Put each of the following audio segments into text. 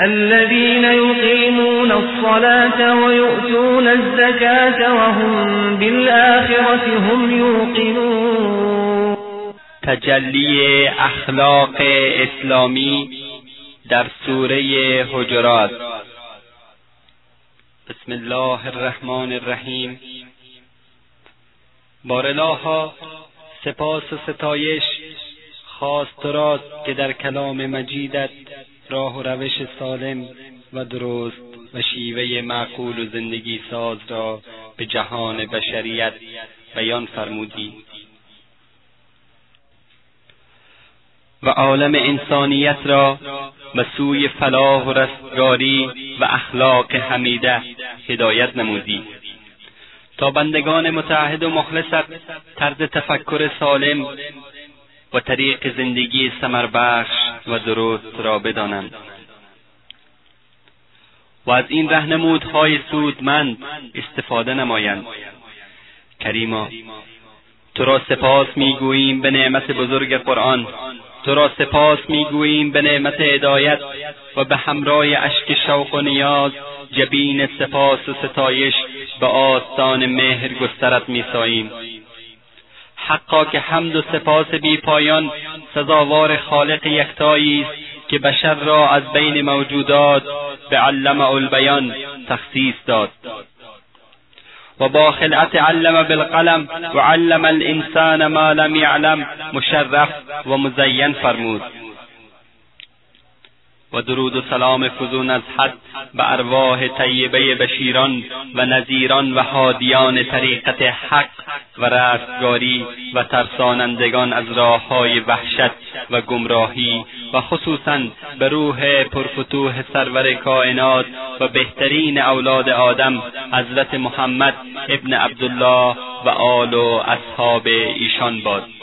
الذين يقيمون الصلاة ويؤتون الزكاة وهم بالآخرة هم يوقنون. تجلی اخلاق اسلامی در سوره حجرات. بسم الله الرحمن الرحیم. بارلاها سپاس و ستایش خواست راست که در کلام مجیدت راه و روش سالم و درست و شیوه معقول و زندگی ساز را به جهان بشریت بیان فرمودی. و عالم انسانیت را به سوی فلاح و رستگاری و اخلاق حمیده هدایت نمودی. تا بندگان متعهد و مخلصت طرز تفکر سالم و طریق زندگی سمربخش و درست را بدانند. و از این رهنمودهای سودمند استفاده نمایند. کریما تو را سپاس می‌گوییم به نعمت بزرگ قرآن. تو را سپاس می‌گوییم به نعمت هدایت و به همراه اشک شوق و نیاز جبین سپاس و ستایش به آستان مهر گسترت میساییم. حقا که حمد و سپاس بی پایان سزاوار خالق یکتایی است که بشر را از بین موجودات به علم البیان تخصیص داد. و با خلعت علم بالقلم و علم الانسان ما لم یعلم مشرف و مزین فرمود. و درود و سلام فزون از حد به ارواح طیبه بشیران و نظیران و هادیان طریقت حق و رستگاری و ترسانندگان از راه های وحشت و گمراهی و خصوصا به روح پرفتوح سرور کائنات و بهترین اولاد آدم حضرت محمد ابن عبدالله و آل و اصحاب ایشان باد.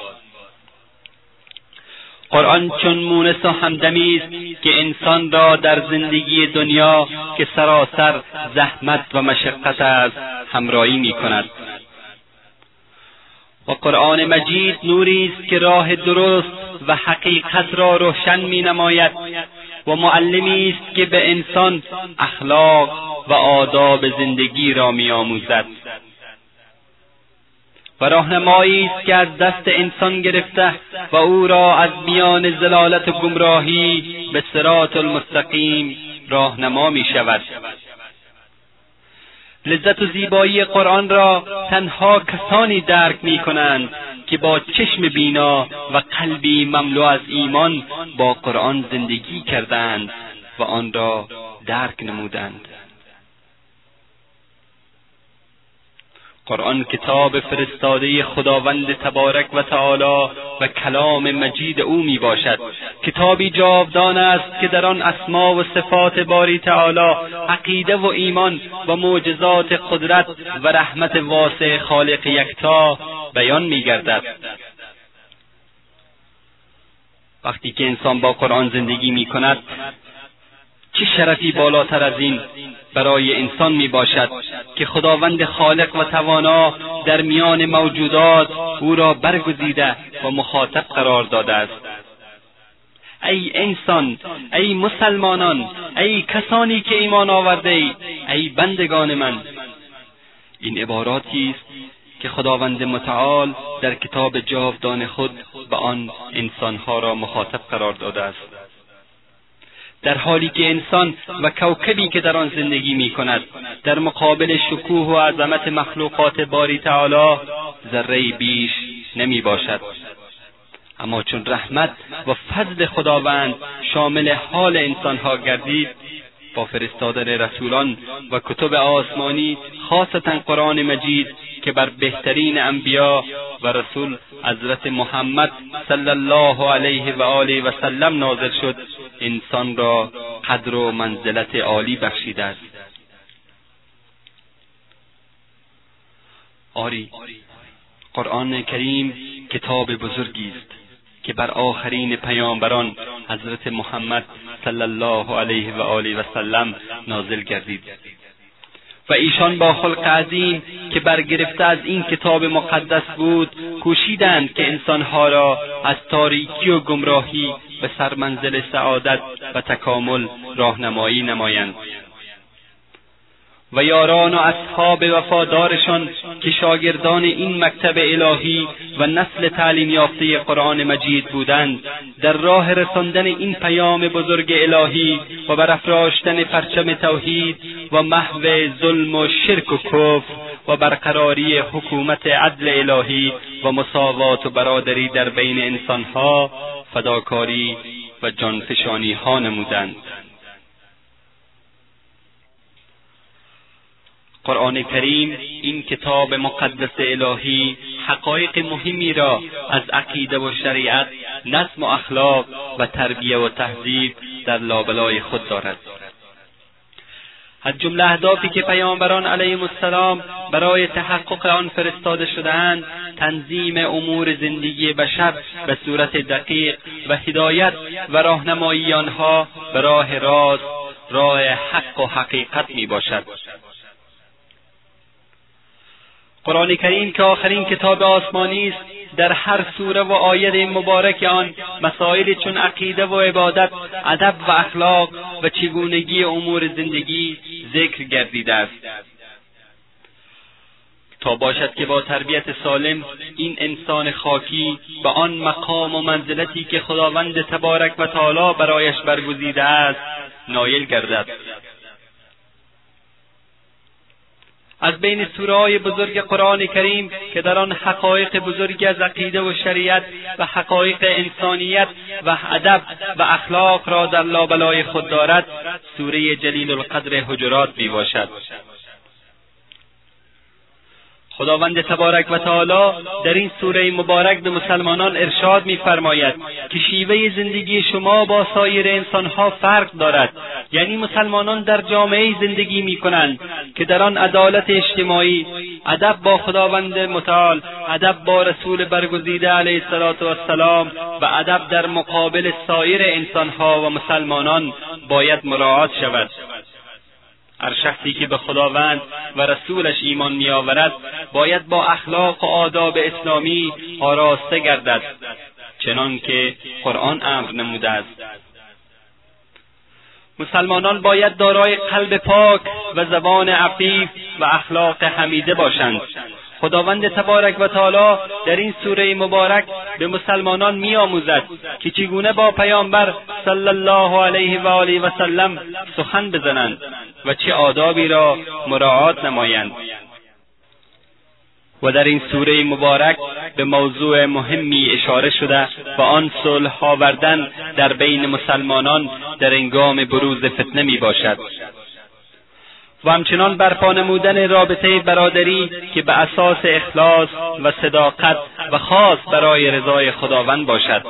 قرآن چون مونس و همدمی است که انسان را در زندگی دنیا که سراسر زحمت و مشقت است همراهی می کند و قرآن مجید نوری است که راه درست و حقیقت را روشن می نماید و معلمی است که به انسان اخلاق و آداب زندگی را می آموزد و راهنمایی است که از دست انسان گرفته و او را از میان زلالت و گمراهی به صراط المستقیم راهنما می شود. لذت و زیبایی قرآن را تنها کسانی درک می کنند که با چشم بینا و قلبی مملو از ایمان با قرآن زندگی کردند و آن را درک نمودند. قرآن کتاب فرستاده خداوند تبارک و تعالی و کلام مجید او می باشد. کتابی جاودان است که در آن اسما و صفات باری تعالی عقیده و ایمان و معجزات قدرت و رحمت واسع خالق یکتا بیان می گردد. وقتی که انسان با قرآن زندگی می کند چه شرفی بالاتر از این برای انسان می باشد که خداوند خالق و توانا در میان موجودات او را برگزیده و مخاطب قرار داده است. ای انسان ای مسلمانان ای کسانی که ایمان آورده ای ای بندگان من. این عباراتی است که خداوند متعال در کتاب جاودان خود به آن انسانها را مخاطب قرار داده است. در حالی که انسان و کوکبی که در آن زندگی می کند در مقابل شکوه و عظمت مخلوقات باری تعالی ذره بیش نمی باشد اما چون رحمت و فضل خداوند شامل حال انسانها گردید با فرستادن رسولان و کتب آسمانی خاصتا قرآن مجید که بر بهترین انبیا و رسول حضرت محمد صلی الله علیه و آله و سلم نازل شد انسان را قدر و منزلت عالی بخشیده است. آری قرآن کریم کتاب بزرگی است. که بر آخرین پیامبران حضرت محمد صلی الله علیه و آله و سلم نازل گردید. و ایشان با خلق عظیم که برگرفته از این کتاب مقدس بود کوشیدند که انسانها را از تاریکی و گمراهی به سرمنزل سعادت و تکامل راهنمایی نمایند. و یاران و اصحاب وفادارشان که شاگردان این مکتب الهی و نسل تعلیم یافته قرآن مجید بودند در راه رساندن این پیام بزرگ الهی و برافراشتن پرچم توحید و محو ظلم و شرک و کفر و برقراری حکومت عدل الهی و مساوات و برادری در بین انسانها فداکاری و جانفشانی ها نمودند. قرآن کریم این کتاب مقدس الهی حقایق مهمی را از عقیده و شریعت نظم و اخلاق و تربیه و تهذیب در لابلای خود دارد. از جمله اهدافی که پیامبران علیهم السلام برای تحقق آن فرستاده شدهاند تنظیم امور زندگی بشر به صورت دقیق و هدایت و راهنمایی آنها به راه راست راه حق و حقیقت می باشد قرآن کریم که آخرین کتاب آسمانی است در هر سوره و آیت مبارک آن مسائلی چون عقیده و عبادت ادب و اخلاق و چگونگی امور زندگی ذکر گردیده است. تا باشد که با تربیت سالم این انسان خاکی به آن مقام و منزلتی که خداوند تبارک و تعالی برایش برگزیده است نایل گردد. از بین سوره بزرگ قرآن کریم که در آن حقایق بزرگی از عقیده و شریعت و حقایق انسانیت و ادب و اخلاق را در لابلای خود دارد سوره جلیل القدر حجرات می باشد خداوند تبارک و تعالی در این سوره مبارک به مسلمانان ارشاد میفرماید که شیوه زندگی شما با سایر انسانها فرق دارد. یعنی مسلمانان در جامعه زندگی می کنند که در آن عدالت اجتماعی ادب با خداوند متعال ادب با رسول برگزیده علیه السلام و ادب در مقابل سایر انسانها و مسلمانان باید مراعات شود. هر شخصی که به خداوند و رسولش ایمان میآورد باید با اخلاق و آداب اسلامی آراسته گردد چنان که قرآن امر نموده است. مسلمانان باید دارای قلب پاک و زبان عفیف و اخلاق حمیده باشند. خداوند تبارک و تعالی در این سوره مبارک به مسلمانان میآموزد که چگونه با پیامبر صلی الله علیه و آله و سلم سخن بزنند و چه آدابی را مراعات نمایند. و در این سوره مبارک به موضوع مهمی اشاره شده و آن صلح آوردن در بین مسلمانان در انگام بروز فتنه می باشد و همچنان برپا نمودن رابطه برادری که به اساس اخلاص و صداقت و خاص برای رضای خداوند باشد.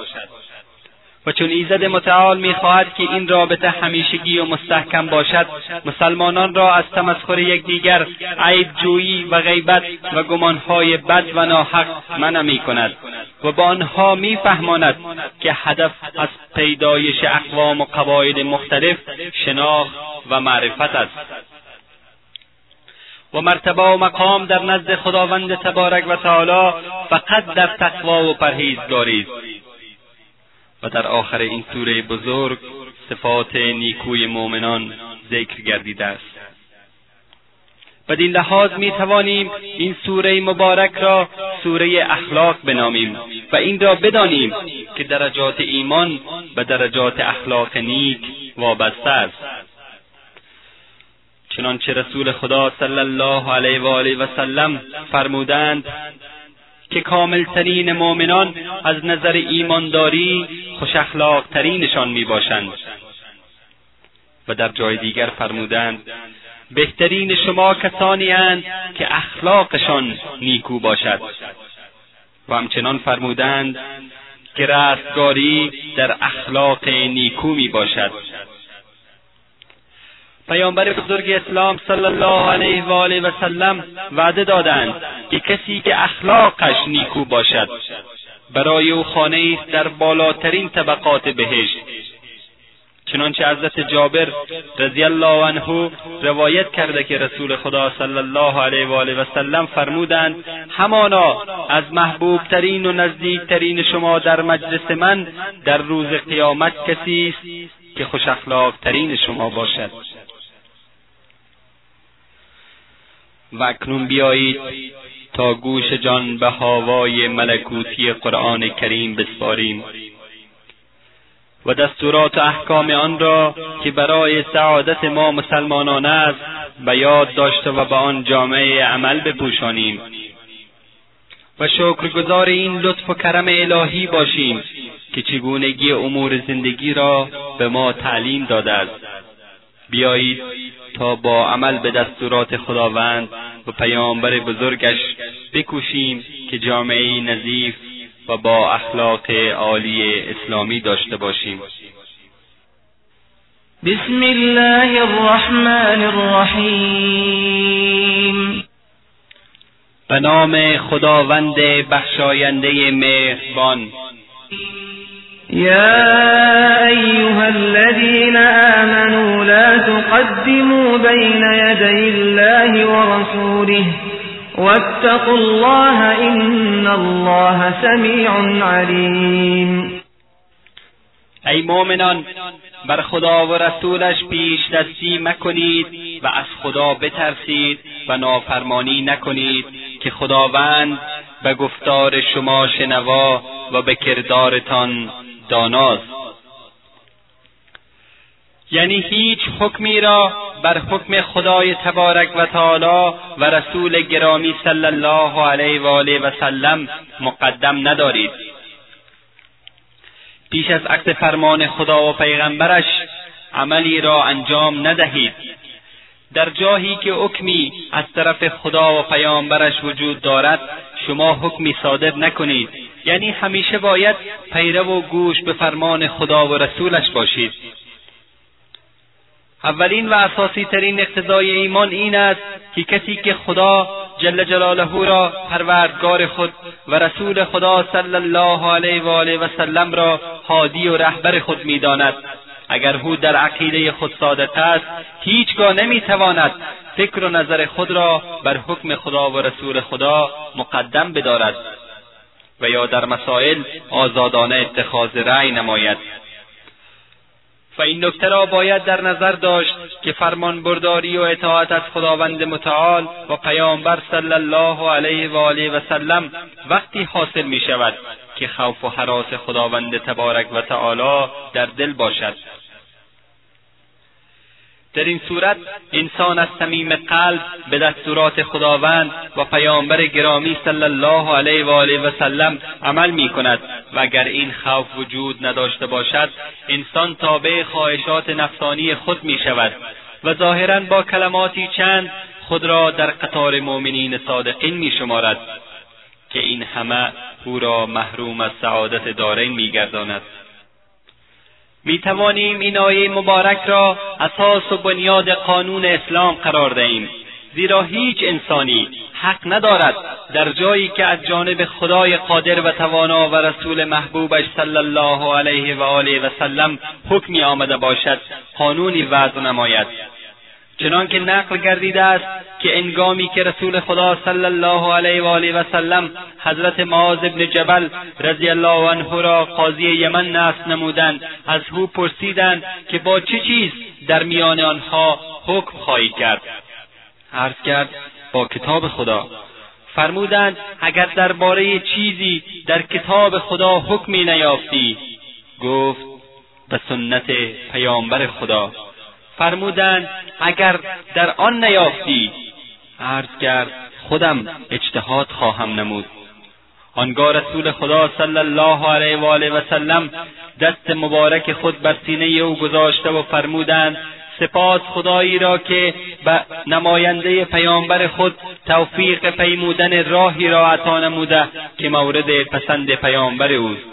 و چون ایزد متعال می‌خواهد که این رابطه همیشگی و مستحکم باشد مسلمانان را از تمسخر یکدیگر عیب جویی و غیبت و گمانهای بد و ناحق منع می‌کند و با آنها میفهماند که هدف از پیدایش اقوام و قبایل مختلف شناخت و معرفت است. و مرتبه و مقام در نزد خداوند تبارک و تعالی فقط در تقوا و پرهیزگاری. است و در آخر این سوره بزرگ صفات نیکوی مؤمنان ذکر گردیده است. بدین لحاظ می توانیم این سوره مبارک را سوره اخلاق بنامیم و این را بدانیم که درجات ایمان به درجات اخلاق نیک وابسته است. چنانچه رسول خدا صلی الله علیه و آله و سلم فرمودند که کاملترین مؤمنان از نظر ایمانداری خوش اخلاقترینشان می باشند و در جای دیگر فرمودند بهترین شما کسانی اند که اخلاقشان نیکو باشد. و همچنان فرمودند که رستگاری در اخلاق نیکو می باشد پیامبر بزرگ اسلام صلی الله علیه و آله و سلم وعده دادند که کسی که اخلاقش نیکو باشد. برای او خانه است در بالاترین طبقات بهشت. چنانچه حضرت جابر رضی الله عنه روایت کرده که رسول خدا صلی الله علیه و آله و سلم فرمودند همانا از محبوبترین و نزدیکترین شما در مجلس من در روز قیامت کسی است که خوش ترین شما باشد. و اکنون بیایید تا گوش جان به هوای ملکوتی قرآن کریم بسپاریم. و دستورات و احکام آن را که برای سعادت ما مسلمانان است به یاد داشته و به آن جامعه عمل بپوشانیم. و شکرگزار این لطف و کرم الهی باشیم که چگونگی امور زندگی را به ما تعلیم داده است. بیایید تا با عمل به دستورات خداوند و پیامبر بزرگش بکوشیم که جامعه نظیف و با اخلاق عالی اسلامی داشته باشیم. بسم الله الرحمن الرحیم. به نام خداوند بخشاینده مهربان. يا أيها الذين آمنوا لا تقدموا بين يدي الله ورسوله واتقوا الله إن الله سميع عليم. ای مؤمنان بر خدا و رسولش پیش دستی مکنید و از خدا بترسید و نافرمانی نکنید که خداوند به گفتار شما شنوا و به کردارتان داناست. یعنی هیچ حکمی را بر حکم خدای تبارک و تعالی و رسول گرامی صلی الله علیه و آله و سلم مقدم ندارید. پیش از عقد فرمان خدا و پیغمبرش عملی را انجام ندهید. در جاهی که حکمی از طرف خدا و پیامبرش وجود دارد شما حکمی صادر نکنید. یعنی همیشه باید پیرو و گوش به فرمان خدا و رسولش باشید. اولین و اساسی ترین اقتضای ایمان این است که کسی که خدا جل جلاله را پروردگار خود و رسول خدا صلی الله علیه و آله و سلم را حادی و رهبر خود می‌داند. اگر او در عقیده خود صادق است هیچگاه نمی‌تواند فکر و نظر خود را بر حکم خدا و رسول خدا مقدم بدارد و یا در مسائل آزادانه اتخاذ رأی نماید. و این نکته را باید در نظر داشت که فرمان برداری و اطاعت از خداوند متعال و پیامبر صلی الله علیه و آله و سلم وقتی حاصل می شود که خوف و حراس خداوند تبارک و تعالی در دل باشد. در این صورت انسان از صمیم قلب به دستورات خداوند و پیامبر گرامی صلی الله علیه و آله و سلم عمل می کند و اگر این خوف وجود نداشته باشد انسان تابع خواهشات نفسانی خود می شود و ظاهرا با کلماتی چند خود را در قطار مؤمنین صادقین می شمارد که این همه او را محروم از سعادت دارین میگرداند. می توانیم این آیه مبارک را اساس و بنیاد قانون اسلام قرار دهیم. زیرا هیچ انسانی حق ندارد در جایی که از جانب خدای قادر و توانا و رسول محبوبش صلی الله علیه و آله و سلم حکمی آمده باشد قانونی وضع نماید. چنانکه نقل گردیده است که انگامی که رسول خدا صلی الله علیه و آله و سلم حضرت معاذ ابن جبل رضی الله عنه را قاضی یمن نصب نمودند از او پرسیدند که با چه چیز در میان آنها حکم خواهی کرد. عرض کرد با کتاب خدا. فرمودند اگر درباره چیزی در کتاب خدا حکمی نیافتی؟ گفت به سنت پیامبر خدا. فرمودند اگر در آن نیافتی. عرض کرد خودم اجتهاد خواهم نمود. آنگاه رسول خدا صلی الله علیه و آله و سلم دست مبارک خود بر سینه او گذاشته و فرمودند سپاس خدایی را که به نماینده پیامبر خود توفیق پیمودن راهی را عطا نموده که مورد پسند پیامبر اوست.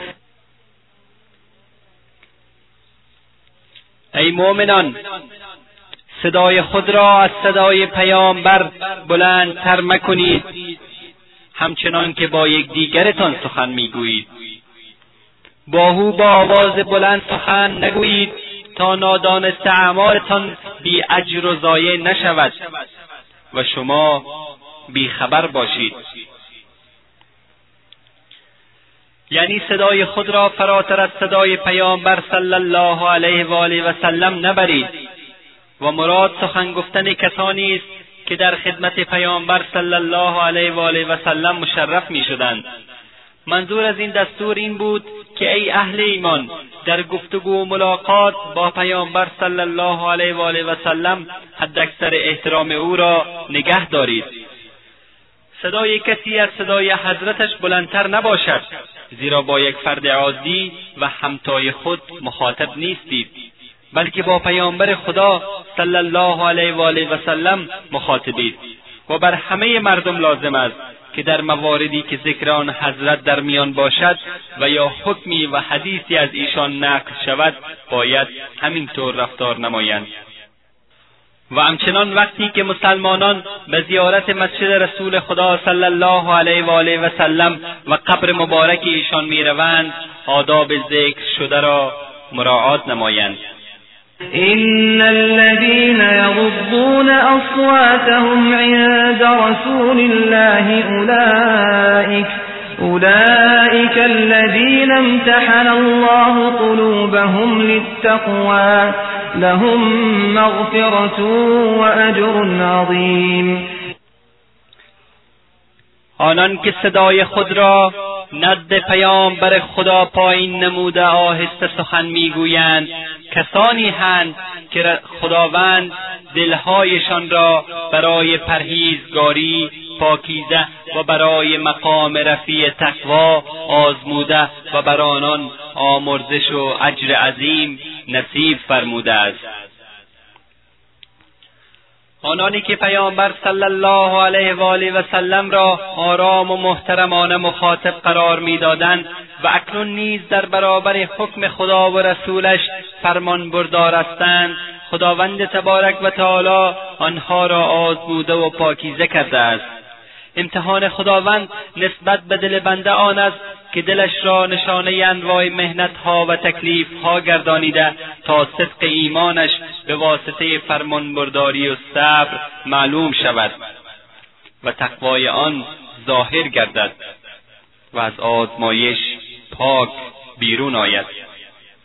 ای مؤمنان صدای خود را از صدای پیامبر بلندتر مکنید. همچنان که با یکدیگرتان سخن می‌گویید. باهو با آواز بلند سخن نگویید تا نادانسته اعمالتان بی اجر و ضایع نشود و شما بیخبر باشید. یعنی صدای خود را فراتر از صدای پیامبر صلی الله علیه و آله و سلم نبرید. و مراد سخن گفتن کسانی است که در خدمت پیامبر صلی الله علیه و آله و سلم مشرف می‌شدند. منظور از این دستور این بود که ای اهل ایمان در گفتگو و ملاقات با پیامبر صلی الله علیه و آله و سلم حداکثر احترام او را نگه دارید. صدای کسی از صدای حضرتش بلندتر نباشد زیرا با یک فرد عادی و همتای خود مخاطب نیستید بلکه با پیامبر خدا صلی الله علیه و آله و سلم مخاطبید. و بر همه مردم لازم است که در مواردی که ذکر آن حضرت در میان باشد و یا حکمی و حدیثی از ایشان نقل شود باید همینطور رفتار نمایند. و همچنان وقتی که مسلمانان به زیارت مسجد رسول خدا صلی الله علیه و آله و سلم و قبر مبارک ایشان می‌روند آداب ذکر شده را مراعات نمایند. إن الذين يغضون أصواتهم عند رسول الله أولئك أولئك الذين امتحن الله قلوبهم للتقوى لهم مغفرة وأجر عظيم. آنان که صدای خود را ند پیامبر خدا پایین نموده آهسته سخن می‌گویند کسانی هند که خداوند دلهایشان را برای پرهیزگاری پاکیزه و برای مقام رفیع تقوا آزموده و بر آنان آمرزش و اجر عظیم نصیب فرموده است. آنانی که پیامبر صلی الله علیه و آله و سلم را آرام و محترمانه مخاطب قرار می‌دادند و اکنون نیز در برابر حکم خدا و رسولش فرمان بردار هستند خداوند تبارک و تعالی آنها را آزموده و پاکیزه کرده است. امتحان خداوند نسبت به دل بنده آن است که دلش را نشانه انواع ها و ها گردانیده تا صدق ایمانش به واسطه فرمانبرداری و صبر معلوم شود و تقوای آن ظاهر گردد و از آزمایش پاک بیرون آید.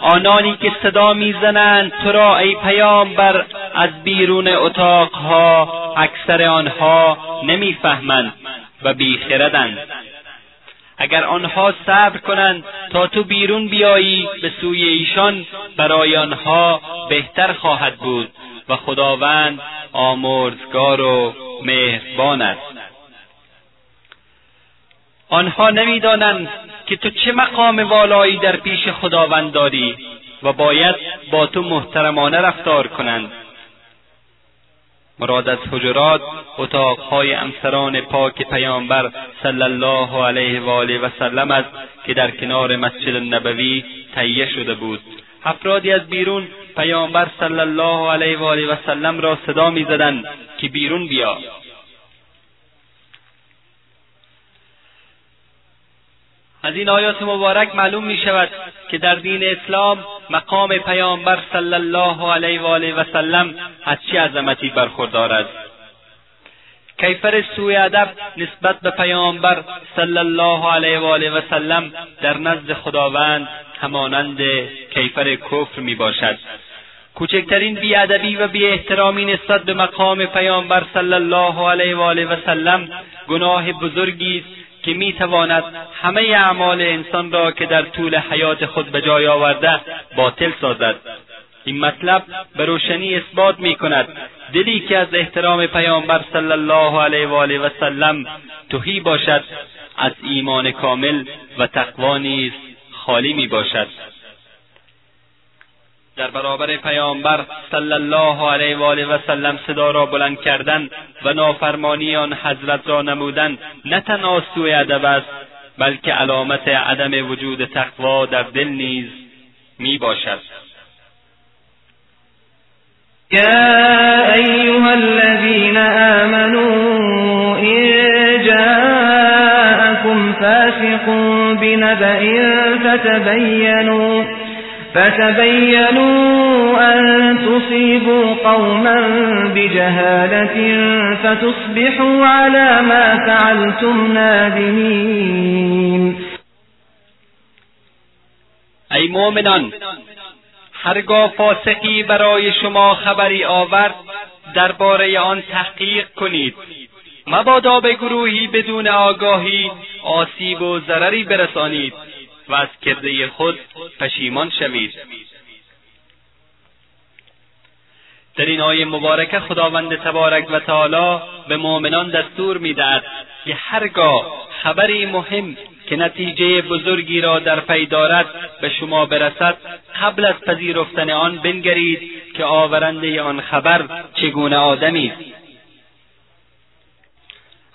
آنانی که صدا می‌زنند تو را ای پیامبر از بیرون اتاقها اکثر آنها نمی‌فهمند و بیخردند. اگر آنها صبر کنند تا تو بیرون بیایی به سوی ایشان برای آنها بهتر خواهد بود و خداوند آمرزگار و مهربان است. آنها نمی‌دانند که تو چه مقام والایی در پیش خداوند داری و باید با تو محترمانه رفتار کنند. مراد از حجرات اتاقهای امسران پاک پیامبر صلی الله علیه و آله و سلم است که در کنار مسجد نبوی تهیه شده بود. افرادی از بیرون پیامبر صلی الله علیه و آله و سلم را صدا می‌زدند که بیرون بیا. از این آیات مبارک معلوم می شود که در دین اسلام مقام پیامبر صلی الله علیه و آله و سلم از چه عظمتی برخوردار است. کیفر سوء ادب نسبت به پیامبر صلی الله علیه و آله و سلم در نزد خداوند همانند کیفر کفر می باشد کوچکترین بیادبی و بی احترامی نسبت به مقام پیامبر صلی الله علیه و آله و سلم گناه بزرگی است که می‌تواند همه اعمال انسان را که در طول حیات خود به جای آورده باطل سازد. این مطلب به روشنی اثبات می کند دلی که از احترام پیامبر صلی الله علیه و آله و سلم تهی باشد از ایمان کامل و تقوا نیز خالی می باشد در برابر پیامبر صلی الله علیه و آله و سلم صدا را بلند کردن و نافرمانی آن حضرت را نمودن نه تنها سوء ادب است بلکه علامت عدم وجود تقوا در دل نیز می باشد يا أيها الذين آمنوا إن جاءكم فاسق بنبأ فتبينوا فتبينوا أن تصيبوا قوما بجهالة فتصبحوا على ما فعلتم نادمين. ای مؤمنان هرگاه فاسقی برای شما خبری آورد درباره آن تحقیق کنید. مبادا به گروهی بدون آگاهی آسیب و ضرری برسانید. و از کرده خود پشیمان شوید. در این آیه مبارکه خداوند تبارک و تعالی به مؤمنان دستور می‌دهد که هرگاه خبری مهم که نتیجه بزرگی را در پی دارد به شما برسد قبل از پذیرفتن آن بنگرید که آورنده آن خبر چگونه آدمی است.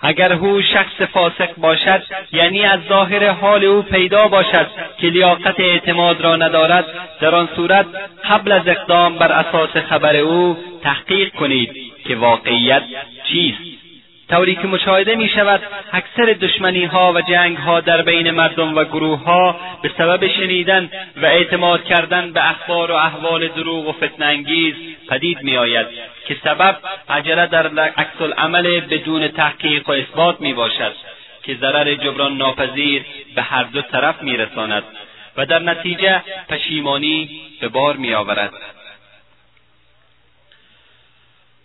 اگر او شخص فاسق باشد یعنی از ظاهر حال او پیدا باشد که لیاقت اعتماد را ندارد در آن صورت قبل از اقدام بر اساس خبر او تحقیق کنید که واقعیت چیست. طوری که مشاهده می شود اکثر دشمنی ها و جنگ ها در بین مردم و گروه ها به سبب شنیدن و اعتماد کردن به اخبار و احوال دروغ و فتن انگیز پدید می آید که سبب عجله در عکس العمل بدون تحقیق و اثبات می باشد که ضرر جبران ناپذیر به هر دو طرف می رساند و در نتیجه پشیمانی به بار می آورد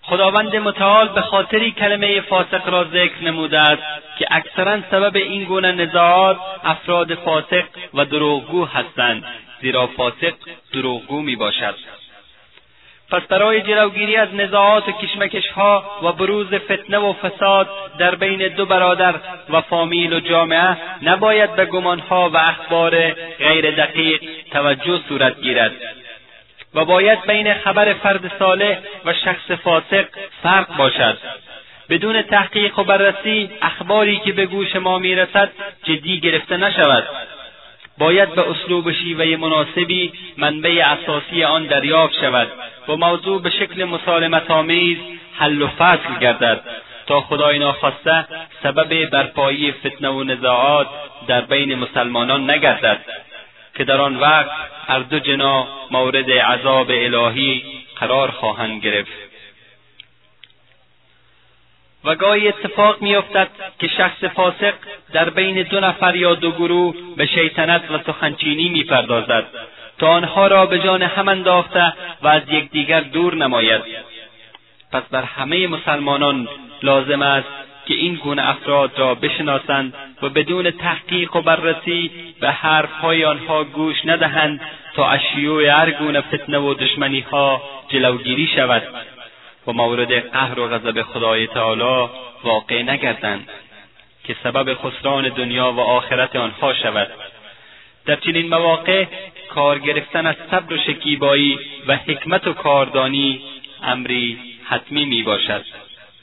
خداوند متعال به خاطری کلمه فاسق را ذکر نموده است که اکثرا سبب این گونه نزاعات افراد فاسق و دروغگو هستند زیرا فاسق دروغگو می باشد پس برای جلوگیری از نزاعات و کشمکشها و بروز فتنه و فساد در بین دو برادر و فامیل و جامعه نباید به گمانها و اخبار غیر دقیق توجه صورت گیرد. و باید بین خبر فرد صالح و شخص فاسق فرق باشد. بدون تحقیق و بررسی اخباری که به گوش ما می‌رسد جدی گرفته نشود. باید به اسلوب شیوه مناسبی منبع اساسی آن دریافت شود و موضوع به شکل مسالمت آمیز حل و فصل گردد تا خدای ناخواسته سبب برپایی فتنه و نزاعات در بین مسلمانان نگردد. که در آن وقت هر دو جنا مورد عذاب الهی قرار خواهند گرفت. و گاهی اتفاق میافتد که شخص فاسق در بین دو نفر یا دو گروه به شیطنت و سخنچینی می‌پردازد. تا آنها را به جان هم انداخته و از یکدیگر دور نماید. پس بر همه مسلمانان لازم است که این گونه افراد را بشناسند و بدون تحقیق و بررسی به حرفهای آنها گوش ندهند تا از شیوع هر گونه فتنه و دشمنیها جلوگیری شود و مورد قهر و غضب خدای تعالی واقع نگردند که سبب خسران دنیا و آخرت آنها شود. در چنین مواقع کار گرفتن از صبر و شکیبایی و حکمت و کاردانی امری حتمی می باشد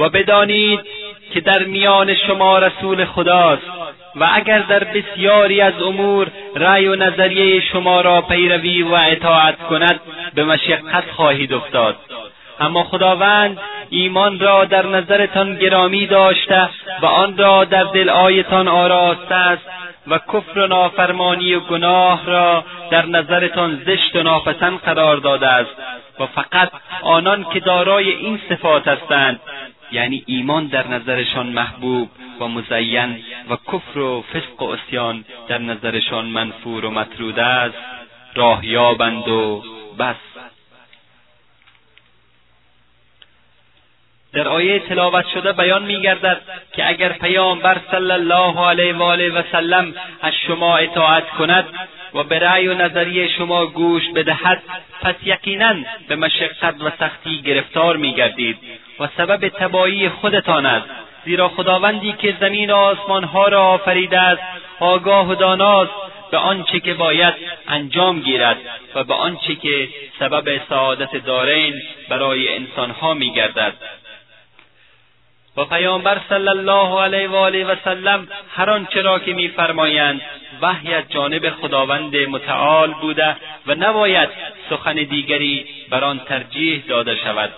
و بدانید که در میان شما رسول خداست و اگر در بسیاری از امور رأی و نظریه شما را پیروی و اطاعت کند به مشقت خواهید افتاد. اما خداوند ایمان را در نظرتان گرامی داشته و آن را در دلهایتان آراسته است و کفر و نافرمانی و گناه را در نظرتان زشت و ناپسند قرار داده است و فقط آنان که دارای این صفات هستند یعنی ایمان در نظرشان محبوب و مزین و کفر و فسق و عصیان در نظرشان منفور و مطرود است. راهیابند و بس. در آیه تلاوت شده بیان میگردد که اگر پیامبر صلی الله علیه و آله و سلم از شما اطاعت کند و به رأی و نظریه شما گوش بدهد پس یقینا به مشقت و سختی گرفتار میگردید و سبب تبایی خودتان است. زیرا خداوندی که زمین و آسمانها را آفریده است آگاه و داناست به آنچه که باید انجام گیرد و به آنچه که سبب سعادت دارین برای انسانها میگردد. و پیامبر صلی الله علیه و آله و سلم هر آنچه را که میفرمایند وحی از جانب خداوند متعال بوده و نباید سخن دیگری بر آن ترجیح داده شود.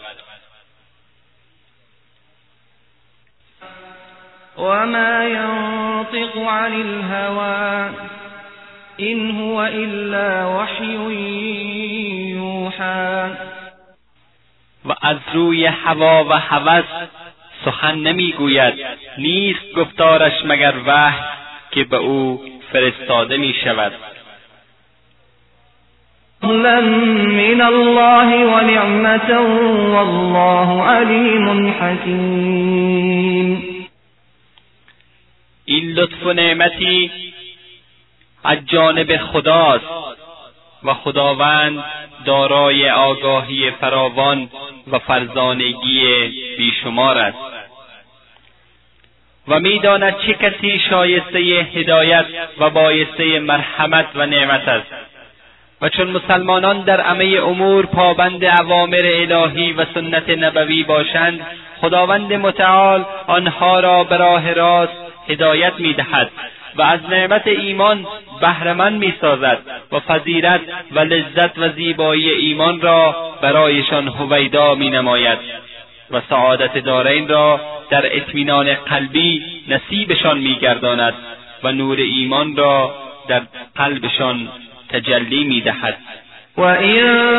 وما ينطق عن الهوى إن هو إلا وحی یوحى و از روی هوا و هوس سخن نمی‌گوید. نیست گفتارش مگر وحی که به او فرستاده می شود من الله و والله علیم حکیم. این لطف و نعمتی از جانب خداست. و خداوند دارای آگاهی فراوان و فرزانگی بیشمار است. و می‌داند چه کسی شایسته هدایت و بایسته مرحمت و نعمت است. و چون مسلمانان در همه امور پابند اوامر الهی و سنت نبوی باشند خداوند متعال آنها را به راه راست هدایت می‌دهد. و از نعمت ایمان بهرهمند می‌سازد و فضیلت و لذت و زیبایی ایمان را برایشان هویدا مینماید و سعادت دارین را در اطمینان قلبی نصیبشان میگرداند و نور ایمان را در قلبشان تجلی می‌دهد. وإن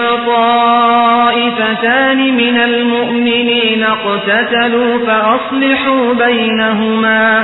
طائفتان من المؤمنين اقتتلوا فأصلحوا بينهما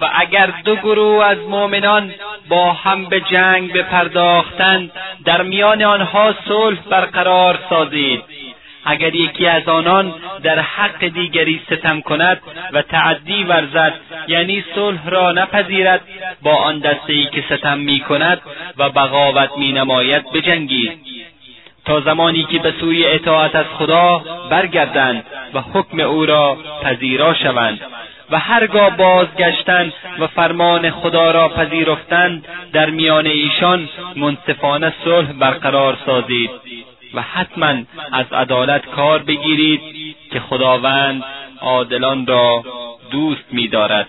و اگر دو گروه از مؤمنان با هم به جنگ بپرداختند در میان آنها صلح برقرار سازید. اگر یکی از آنان در حق دیگری ستم کند و تعدی ورزد یعنی صلح را نپذیرد با آن دسته ای که ستم می کند و بغاوت می نماید بجنگید. تا زمانی که به سوی اطاعت از خدا برگردند و حکم او را پذیرا شوند. و هرگاه بازگشتند و فرمان خدا را پذیرفتند در میان ایشان منصفانه صلح برقرار سازید و حتما از عدالت کار بگیرید که خداوند عادلان را دوست می‌دارد.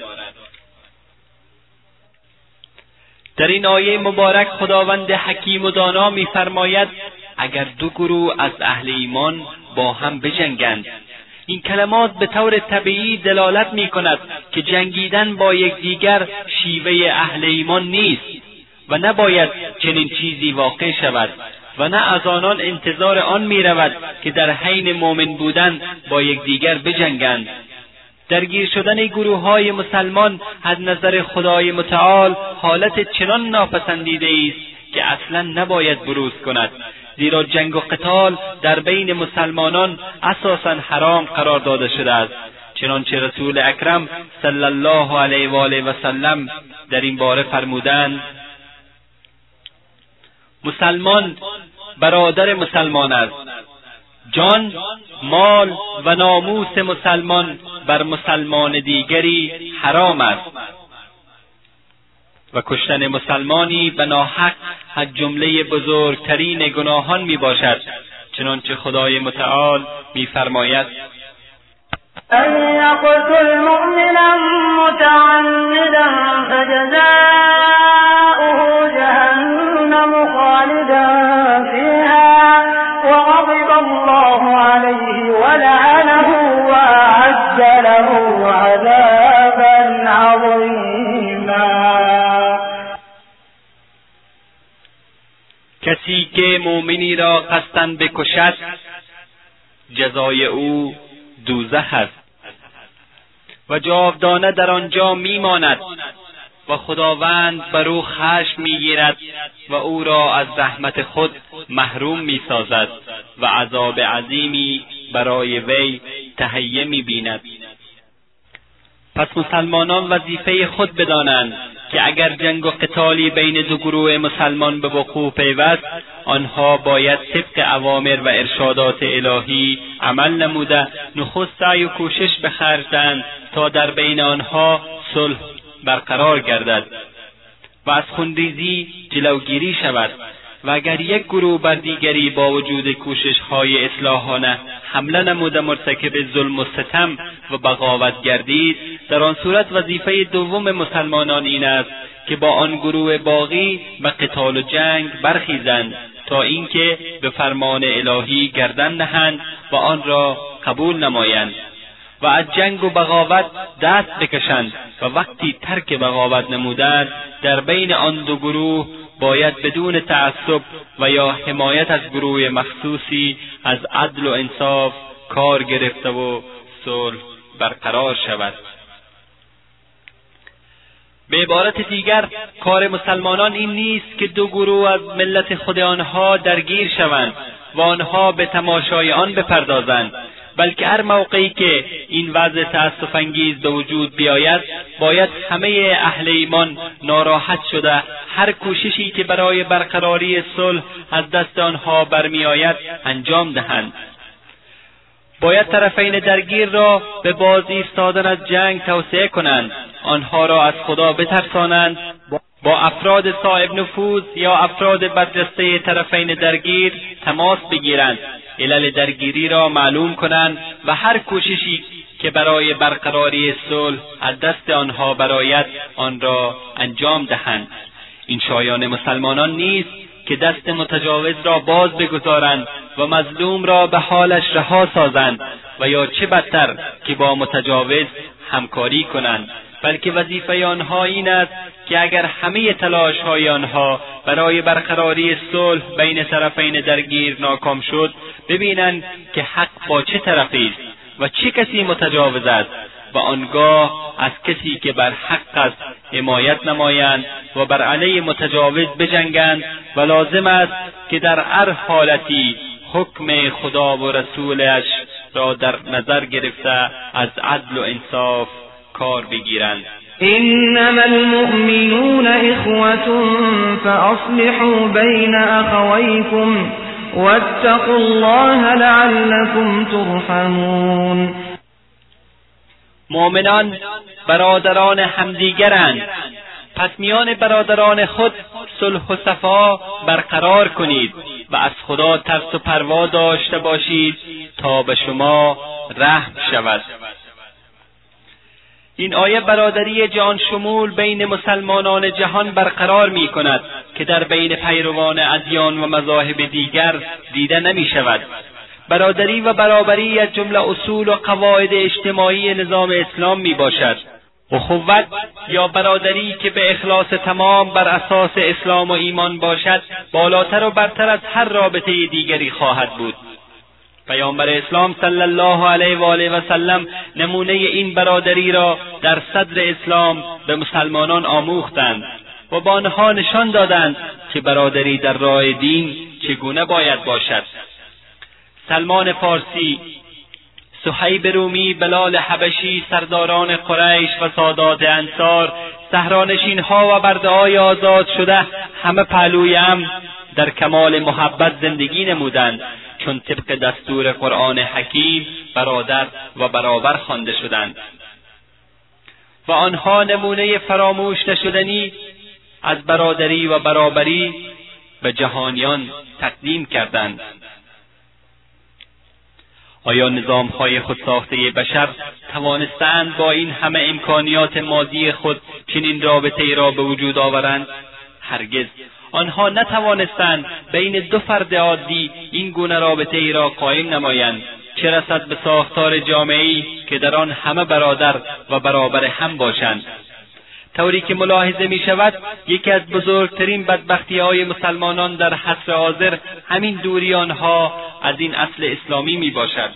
در این آیه مبارک خداوند حکیم و دانا می‌فرماید اگر دو گروه از اهل ایمان با هم بجنگند این کلمات به طور طبیعی دلالت می کند که جنگیدن با یکدیگر شیوه اهل ایمان نیست و نباید چنین چیزی واقع شود و نه از آنان انتظار آن می رود که در حین مؤمن بودن با یکدیگر بجنگند. درگیر شدن گروه های مسلمان از نظر خدای متعال حالت چنان ناپسندیده است که اصلا نباید بروز کند. زیرا جنگ و قتال در بین مسلمانان اساسا حرام قرار داده شده است. چنانچه رسول اکرم صلی الله علیه و آله و سلم در این باره فرمودند مسلمان برادر مسلمان است. جان مال و ناموس مسلمان بر مسلمان دیگری حرام است. و کشتن مسلمانی به ناحق از جمله بزرگترین گناهان می باشد چنانچه خدای متعال میفرماید أن يقتل مؤمنا متعمدا فجزاؤه کسی که مؤمنی را قصدا بکشد جزای او دوزخ است. و جاودانه در آنجا میماند و خداوند بر او خشم می‌گیرد و او را از رحمت خود محروم می‌سازد و عذاب عظیمی برای وی تهیه می‌بیند. پس مسلمانان وظیفه خود بدانند که اگر جنگ و قتالی بین دو گروه مسلمان به وقوع پیوست آنها باید طبق اوامر و ارشادات الهی عمل نموده نخست سعی و کوشش بخرج تا در بین آنها صلح برقرار گردد و از خونریزی جلوگیری شود. و اگر یک گروه بر دیگری با وجود کوشش های اصلاحانه حمله نموده مرتکب ظلم و ستم و بغاوت گردید در آن صورت وظیفه دوم مسلمانان این است که با آن گروه باقی و قتال و جنگ برخیزند تا اینکه به فرمان الهی گردن نهند و آن را قبول نمایند. و از جنگ و بغاوت دست بکشند و وقتی ترک بغاوت نمودند در بین آن دو گروه باید بدون تعصب و یا حمایت از گروه مخصوصی از عدل و انصاف کار گرفته و صلح برقرار شود. به عبارت دیگر کار مسلمانان این نیست که دو گروه از ملت خود آنها درگیر شوند و آنها به تماشای آن بپردازند. بلکه هر موقعی که این وضع تأسف انگیز به وجود بیاید باید همه اهل ایمان ناراحت شده. هر کوششی که برای برقراری صلح از دست آنها برمیآید انجام دهند. باید طرفین درگیر را به باز ایستادن از جنگ توسعه کنند. آنها را از خدا بترسانند. با افراد صاحب نفوذ یا افراد برجسته طرفین درگیر تماس بگیرند. علل درگیری را معلوم کنند و هر کوششی که برای برقراری صلح از دست آنها برایت آن را انجام دهند. این شایان مسلمانان نیست که دست متجاوز را باز بگذارند و مظلوم را به حالش رها سازند و یا چه بدتر که با متجاوز همکاری کنند. بلکه وظیفه آنها این است که اگر همه تلاش های آنها برای برقراری صلح بین طرفین درگیر ناکام شد ببینند که حق با چه طرفی است و چه کسی متجاوز است. و آنگاه از کسی که بر حق است حمایت نمایند و بر علیه متجاوز بجنگند و لازم است که در هر حالتی حکم خدا و رسولش را در نظر گرفته از عدل و انصاف کار بگیرند. انما المؤمنون اخوة فاصلحوا بین اخویکم واتقوا الله لعلكم ترحمون. مؤمنان برادران همدیگرند. پس میان برادران خود صلح و صفا برقرار کنید و از خدا ترس و پروا داشته باشید تا به شما رحم شود. این آیه برادری جان شمول بین مسلمانان جهان برقرار می کند که در بین پیروان ادیان و مذاهب دیگر دیده نمی شود برادری و برابری از جمله اصول و قواعد اجتماعی نظام اسلام می باشد اخوت یا برادری که به اخلاص تمام بر اساس اسلام و ایمان باشد بالاتر و برتر از هر رابطه دیگری خواهد بود. پیامبر اسلام صلی الله علیه و آله و سلم نمونه این برادری را در صدر اسلام به مسلمانان آموختند و با آنها نشان دادند که برادری در راه دین چگونه باید باشد. سلمان فارسی صحیب رومی بلال حبشی سرداران قریش و سادات انصار ها و برده های آزاد شده همه پهلوی هم در کمال محبت زندگی نمودند چون طبق دستور قرآن حکیم برادر و برابر خوانده شدند. و آنها نمونه فراموش نشدنی از برادری و برابری به جهانیان تقدیم کردند. آیا نظام های خودساخته بشر توانستند با این همه امکانیات مادی خود چنین رابطه را به وجود آورند؟ هرگز. آنها نتوانستند بین دو فرد عادی این گونه رابطه ای را قایم نمایند. چه رسد به ساختار جامعهای که در آن همه برادر و برابر هم باشند؟ طوری که ملاحظه می شود یکی از بزرگترین بدبختی های مسلمانان در حصر حاضر همین دوری آنها از این اصل اسلامی می باشد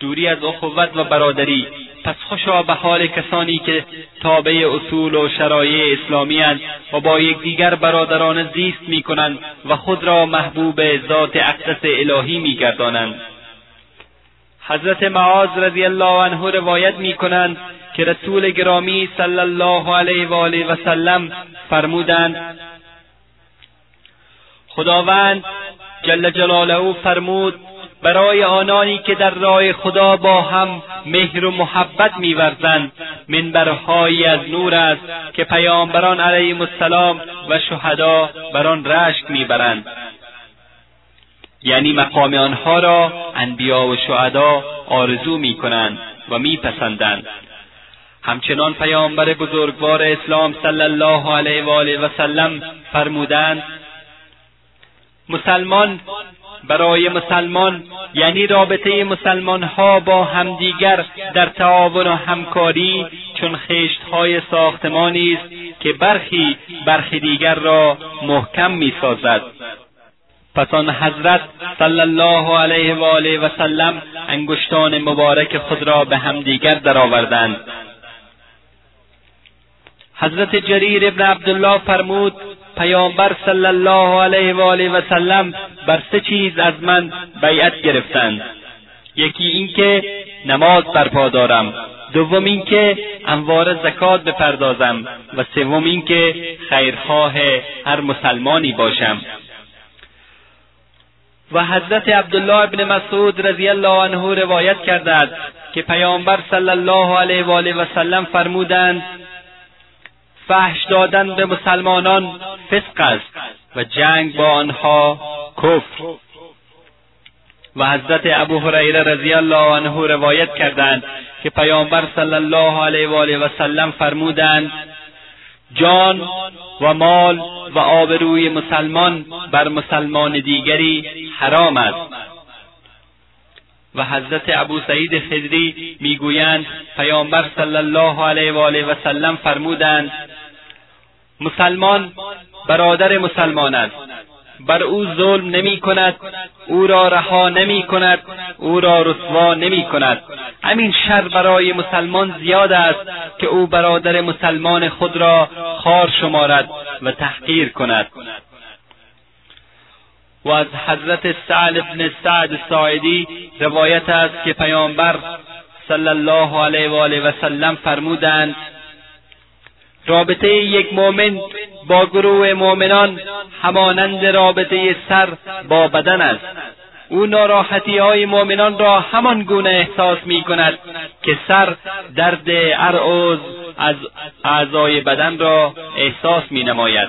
دوری از اخوت و برادری پس خوشا به حال کسانی که تابع اصول و شرایع اسلامی هستند و با یکدیگر برادران زیست می کنند و خود را محبوب ذات اقدس الهی می گردانند حضرت معاذ رضی الله عنه روایت می کنند که رسول گرامی صلی الله علیه و آله و سلم فرمودند خداوند جل جلاله فرمود برای آنانی که در راه خدا با هم مهر و محبت میورزند منبرهایی از نور است که پیامبران علیهم السلام و شهدا بر آن رشک می‌برند. یعنی مقام آنها را انبیا و شهدا آرزو می‌کنند و میپسندند. همچنان پیامبر بزرگوار اسلام صلی الله علیه و آله و سلم فرمودند مسلمان برای مسلمان یعنی رابطه مسلمان ها با همدیگر در تعاون و همکاری چون خشت های ساختمانی است که برخی برخی دیگر را محکم می سازد پس آن حضرت صلی الله علیه و آله و سلم انگشتان مبارک خود را به همدیگر درآوردند. حضرت جریر ابن عبدالله فرمود پیامبر صلی الله علیه و آله و سلم بر سه چیز از من بیعت گرفتند. یکی اینکه نماز برپا دارم دوم اینکه انوار زکات بپردازم و سوم اینکه خیرخواه هر مسلمانی باشم. و حضرت عبدالله ابن مسعود رضی الله عنه روایت کردند که پیامبر صلی الله علیه و آله و سلم فرمودند فحش دادن به مسلمانان فسق است و جنگ با آنها کفر. و حضرت ابو هریره رضی الله عنه روایت کردند که پیامبر صلی الله علیه و آله و سلم فرمودند جان و مال و آبروی مسلمان بر مسلمان دیگری حرام است. و حضرت ابو سعید خدری می‌گویند پیامبر صلی الله علیه و آله و سلم فرمودند مسلمان برادر مسلمان است. بر او ظلم نمی کند او را رها نمی کند او را رسوا نمی کند. همین شر برای مسلمان زیاد است که او برادر مسلمان خود را خار شمارد و تحقیر کند. و از حضرت سعد بن سعد ساعدی روایت است که پیامبر صلی الله علیه و آله و سلم فرمودند رابطه یک مؤمن با گروه مؤمنان همانند رابطه سر با بدن است. او ناراحتی های مؤمنان را همان گونه احساس می کند که سر درد هر از اعضای بدن را احساس می نماید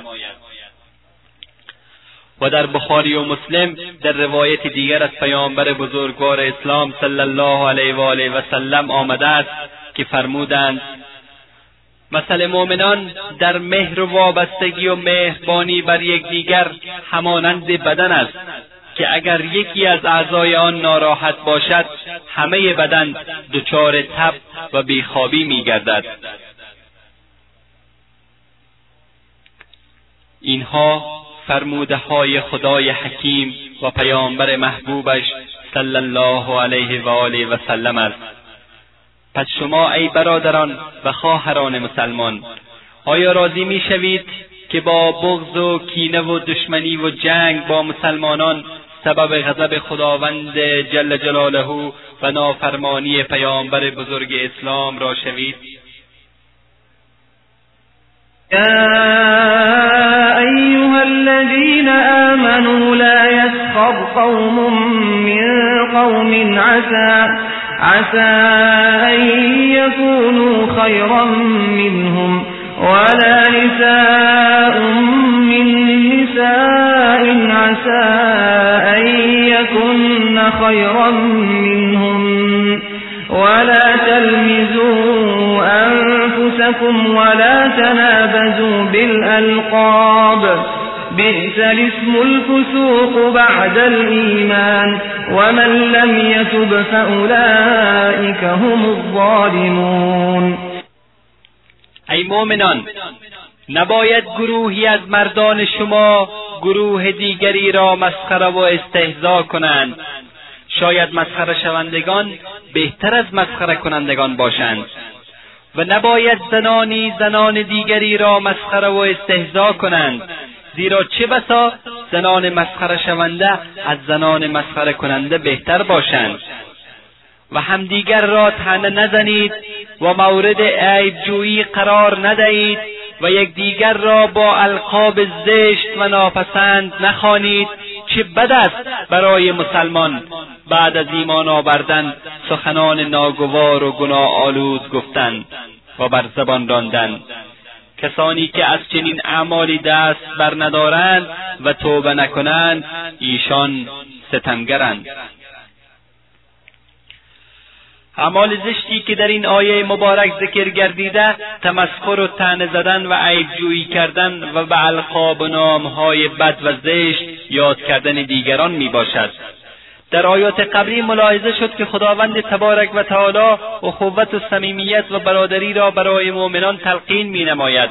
و در بخاری و مسلم در روایت دیگر از پیامبر بزرگوار اسلام صلی الله علیه و آله و سلم آمده است که فرمودند مثل مؤمنان در مهر و وابستگی و مهربانی بر یکدیگر همانند بدن است که اگر یکی از اعضای آن ناراحت باشد همه بدن دچار تب و بیخوابی میگردد. اینها فرموده های خدای حکیم و پیامبر محبوبش صلی الله علیه و آله و سلم است. پس شما ای برادران و خواهران مسلمان آیا راضی می‌شوید که با بغض و کینه و دشمنی و جنگ با مسلمانان سبب غضب خداوند جل جلاله و نافرمانی پیامبر بزرگ اسلام را شوید؟ يا أيها الذين آمنوا لا يسخر قوم من قوم عسى عسى أن يكونوا خيرا منهم ولا نساء من نساء عسى أن يكن خيرا منهم ولا تلمزوا أنفسكم ولا تنابزوا بالألقاب بئس الاسم الفسوق بعد الإيمان ومن لم يتب فأولئك هم الظالمون ای مؤمنان نباید گروهی از مردان شما گروه دیگری را مسخره و استهزا کنند. شاید مسخره شوندگان بهتر از مسخره کنندگان باشند. و نباید زنانی زنان دیگری را مسخره و استهزا کنند. زیرا چه بسا زنان مسخره شونده از زنان مسخره کننده بهتر باشند. و همدیگر را تنه نزنید و مورد عیبجویی قرار ندهید و یکدیگر را با القاب زشت و ناپسند نخوانید. چه بد است برای مسلمان. بعد از ایمان آوردن سخنان ناگوار و گناه آلود گفتن و بر زبان راندن. کسانی که از چنین اعمالی دست بر ندارند و توبه نکنند ایشان ستمگرند. اعمال زشتی که در این آیه مبارک ذکر گردیده تمسخر و تنه زدن و عیبجویی کردن و به القاب و نامهای بد و زشت یاد کردن دیگران می باشد در آیات قبلی ملاحظه شد که خداوند تبارک و تعالی اخوت و صمیمیت و برادری را برای مؤمنان تلقین می نماید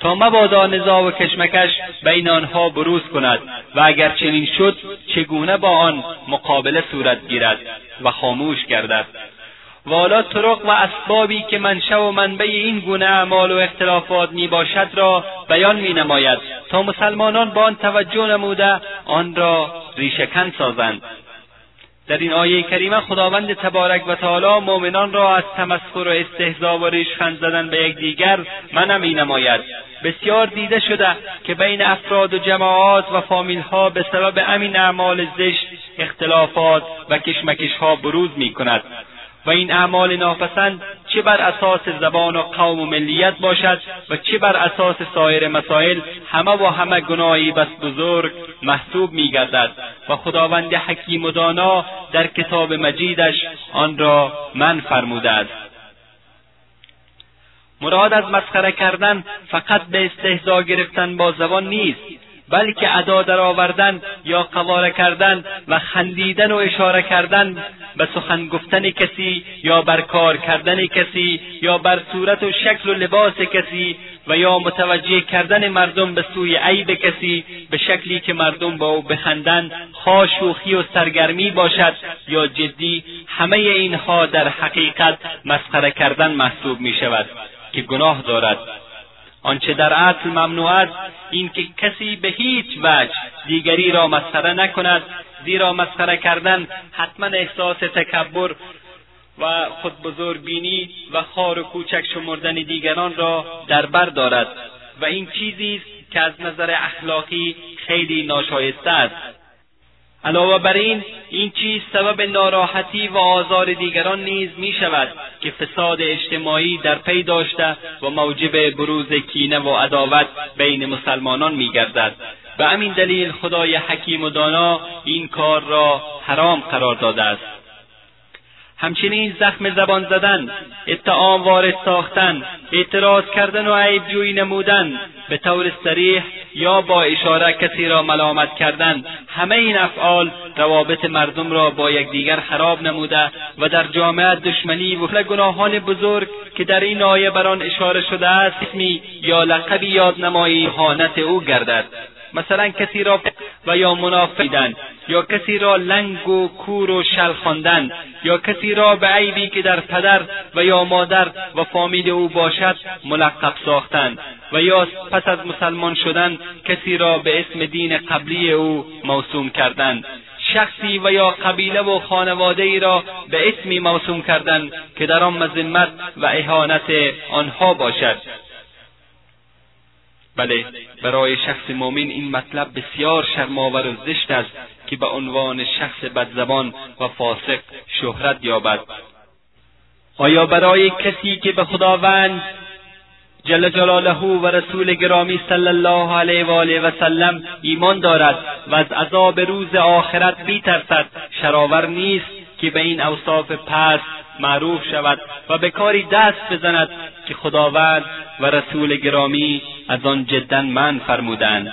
تا مبادا نزاع و کشمکش بین آنها بروز کند و اگر چنین شد چگونه با آن مقابله صورت گیرد و خاموش گردد؟ و حالا طرق و اسبابی که منشأ و منبع این گونه اعمال و اختلافات می باشد را بیان می نماید تا مسلمانان با آن توجه نموده آن را ریشهکن سازند. در این آیه کریمه خداوند تبارک و تعالی مؤمنان را از تمسخر و استهزا و ریشخند زدن به یکدیگر منع می نماید بسیار دیده شده که بین افراد و جماعات و فامیلها به سبب امین اعمال زشت اختلافات و کشمکشها بروز می کند و این اعمال ناپسند چه بر اساس زبان و قوم و ملیت باشد و چه بر اساس سایر مسائل همه و همه گناهی بس بزرگ محسوب میگردد و خداوند حکیم و دانا در کتاب مجیدش آن را من فرموده است مراد از مسخره کردن فقط به استهزا گرفتن با زبان نیست. بلکه ادا درآوردن یا قواره کردن و خندیدن و اشاره کردن به سخن گفتن کسی یا بر کار کردن کسی یا بر صورت و شکل و لباس کسی و یا متوجه کردن مردم به سوی عیب کسی به شکلی که مردم با او بخندند خواه شوخی و سرگرمی باشد یا جدی همه اینها در حقیقت مسخره کردن محسوب می شود که گناه دارد. آنچه در اصل ممنوع است این که کسی به هیچ وجه دیگری را مسخره نکند زیرا مسخره کردن حتما احساس تکبر و خود بینی و خار و کوچک شمردن دیگران را در بر دارد. و این چیزی است که از نظر اخلاقی خیلی ناشایسته است. علاوه بر این این چیز سبب ناراحتی و آزار دیگران نیز می شود که فساد اجتماعی در پی داشته و موجب بروز کینه و عداوت بین مسلمانان می گردد به همین دلیل خدای حکیم و دانا این کار را حرام قرار داده است. همچنین زخم زبان زدن اتهام وارد ساختن اعتراض کردن و عیبجویی نمودن به طور سریح یا با اشاره کسی را ملامت کردن. همه این افعال روابط مردم را با یکدیگر خراب نموده و در جامعه دشمنی و گناهان بزرگ که در این آیه بر آن اشاره شده است اسمی یا لقبی یادنمایی حانت او گردد. مثلا کسی را و یا منافق یا کسی را لنگ و کور و شل خواندن یا کسی را به عیبی که در پدر و یا مادر و فامیل او باشد ملقب ساختن و یا پس از مسلمان شدن کسی را به اسم دین قبلی او موسوم کردن. شخصی و یا قبیله و خانواده ای را به اسمی موسوم کردن که در آن مذمت و اهانت آنها باشد. بله برای شخص مؤمن این مطلب بسیار شرمآور و زشت است که به عنوان شخص بدزبان و فاسق شهرت یابد. آیا برای کسی که به خداوند جل جلاله و رسول گرامی صلی الله علیه و آله و سلم ایمان دارد و از عذاب روز آخرت میترسد شراور نیست. که به این اوصاف پست معروف شود و به کاری دست بزند که خداوند و رسول گرامی از آن جدا من فرمودند.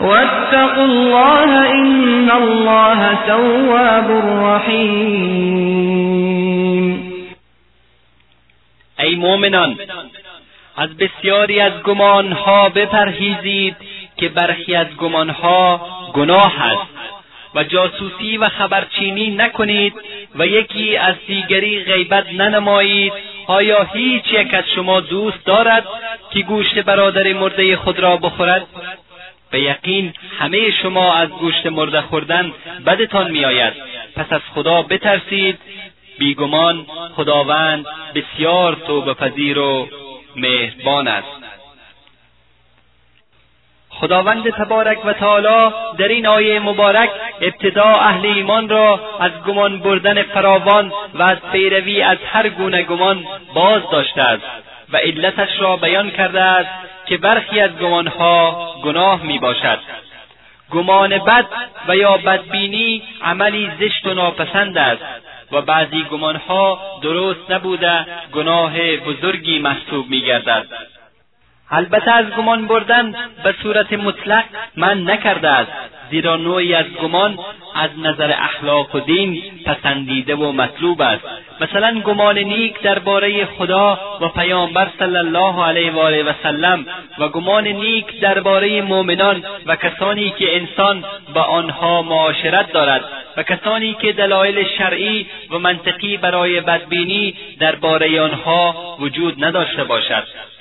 واتقوا الله إن الله تواب رحيم. ای مؤمنان از بسیاری از گمانها بپرهیزید که برخی از گمانها گناه است و جاسوسی و خبرچینی نکنید و یکی از دیگری غیبت ننمایید. آیا هیچ یک از شما دوست دارد که گوشت برادر مرده خود را بخورد؟ به یقین همه شما از گوشت مرده خوردن بدتان میآید. پس از خدا بترسید. بیگمان خداوند بسیار توبه پذیر و مهربان است. خداوند تبارک و تعالی در این آیه مبارک ابتدا اهل ایمان را از گمان بردن فراوان و از پیروی از هر گونه گمان باز داشته است. و علتش را بیان کرده است که برخی از گمانها گناه می باشد گمان بد و یا بدبینی عملی زشت و ناپسند است و بعضی گمانها درست نبوده گناه بزرگی محسوب می گردد البته از گمان بردن به صورت مطلق من نکرده است زیرا نوعی از گمان از نظر اخلاق و دین پسندیده و مطلوب است. مثلا گمان نیک درباره خدا و پیامبر صلی الله علیه و آله و سلم و گمان نیک درباره مؤمنان و کسانی که انسان با آنها معاشرت دارد و کسانی که دلایل شرعی و منطقی برای بدبینی درباره آنها وجود نداشته باشد.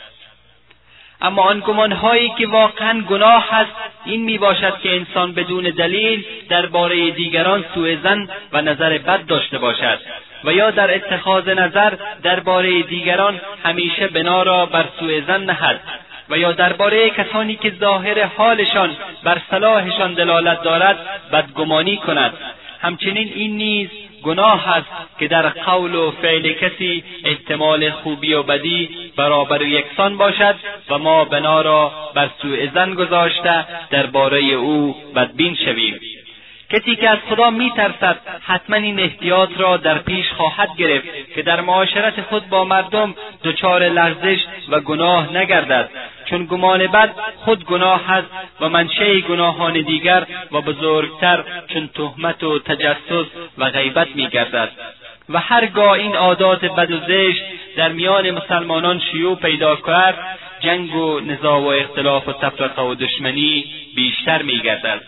اما آن گمانهایی که واقعا گناه است این می باشد که انسان بدون دلیل درباره دیگران سوء زن و نظر بد داشته باشد و یا در اتخاذ نظر درباره دیگران همیشه بنا را بر سوء زن نهد و یا درباره کسانی که ظاهر حالشان بر صلاحشان دلالت دارد بدگمانی کند. همچنین این نیز گناه است که در قول و فعل کسی احتمال خوبی و بدی برابر و یکسان باشد و ما بنا را بر سوء زن گذاشته درباره او بدبین شویم. کسی که از خدا میترسد حتما این احتیاط را در پیش خواهد گرفت که در معاشرت خود با مردم دچار لرزش و گناه نگردد. چون گمان بد خود گناه است و منشأ گناهان دیگر و بزرگتر چون تهمت و تجسس و غیبت میگردد. و هرگاه این عادات بد و زشت در میان مسلمانان شیوع پیدا کرد جنگ و نزاع و اختلاف و تفرقه و دشمنی بیشتر میگردد.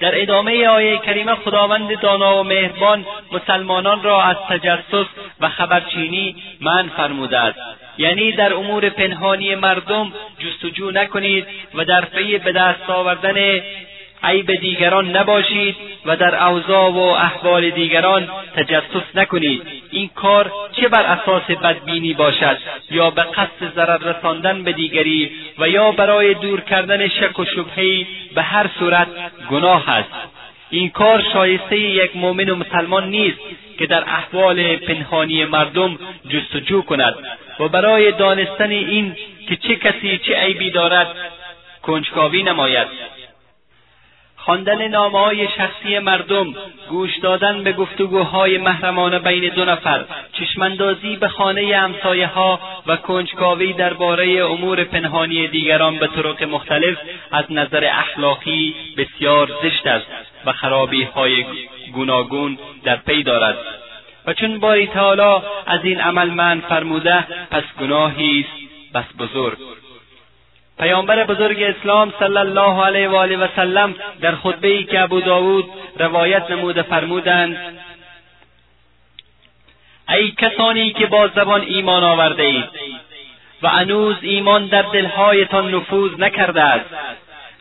در ادامه آیه کریمه خداوند دانا و مهربان مسلمانان را از تجسس و خبرچینی من فرموده است. یعنی در امور پنهانی مردم جستجو نکنید و در پی به دست آوردن عیب دیگران نباشید و در اوضاع و احوال دیگران تجسس نکنید. این کار چه بر اساس بدبینی باشد؟ یا به قصد ضرر رساندن به دیگری و یا برای دور کردن شک و شبههای به هر صورت گناه است. این کار شایسته یک مؤمن و مسلمان نیست که در احوال پنهانی مردم جستجو کند. و برای دانستن این که چه کسی چه عیبی دارد کنجکاوی نماید. خواندن نامه های شخصی مردم گوش دادن به گفتگوهای محرمانه بین دو نفر چشماندازی به خانه همسایه ها و کنجکاوی درباره امور پنهانی دیگران به طرق مختلف از نظر اخلاقی بسیار زشت است و خرابی های گوناگون در پی دارد. و چون باری تعالی از این عمل من فرموده پس گناهی است بس بزرگ. پیامبر بزرگ اسلام صلی الله علیه و آله و سلم در خطبه ای که ابو داود روایت نموده فرمودند ای کسانی که با زبان ایمان آورده اید و هنوز ایمان در دلهایتان نفوذ نکرده است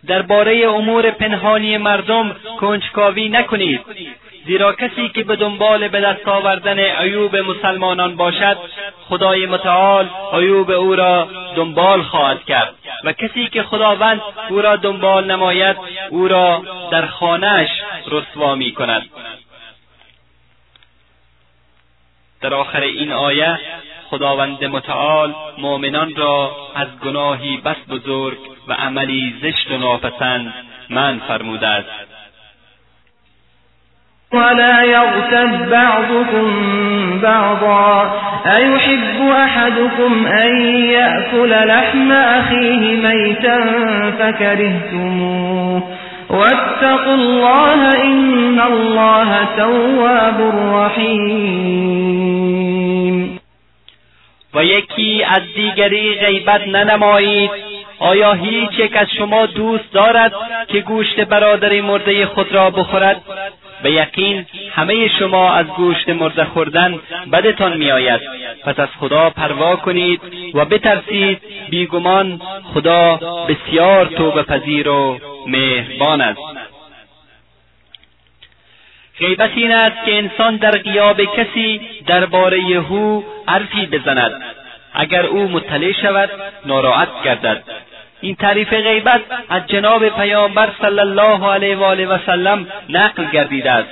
درباره امور پنهانی مردم کنجکاوی نکنید. زیرا کسی که به دنبال به دست آوردن عیوب مسلمانان باشد خدای متعال عیوب او را دنبال خواهد کرد. و کسی که خداوند او را دنبال نماید او را در خانهاش رسوا می کند. در آخر این آیه خداوند متعال مؤمنان را از گناهی بس بزرگ و عملی زشت و ناپسند من فرموده است. ولا يغتب بعضكم بعضا. أيحب أحدكم أن يأكل لحم أخيه ميتا فكرهتموه. واتقوا الله إن الله تواب رحیم و یکی از دیگری غیبت آیا هیچ یک از شما دوست دارد که گوشت برادر مرده خود را بخورد؟ به یقین همه شما از گوشت مرده خوردن بدتان میآید. پس از خدا پروا کنید و بترسید بیگمان خدا بسیار توبه پذیر و مهربان است. غیبت این است که انسان در قیاب کسی درباره او حرفی بزند. اگر او مطلع شود ناراحت گردد. این تعریف غیبت از جناب پیامبر صلی الله علیه و آله و سلم نقل گردیده است.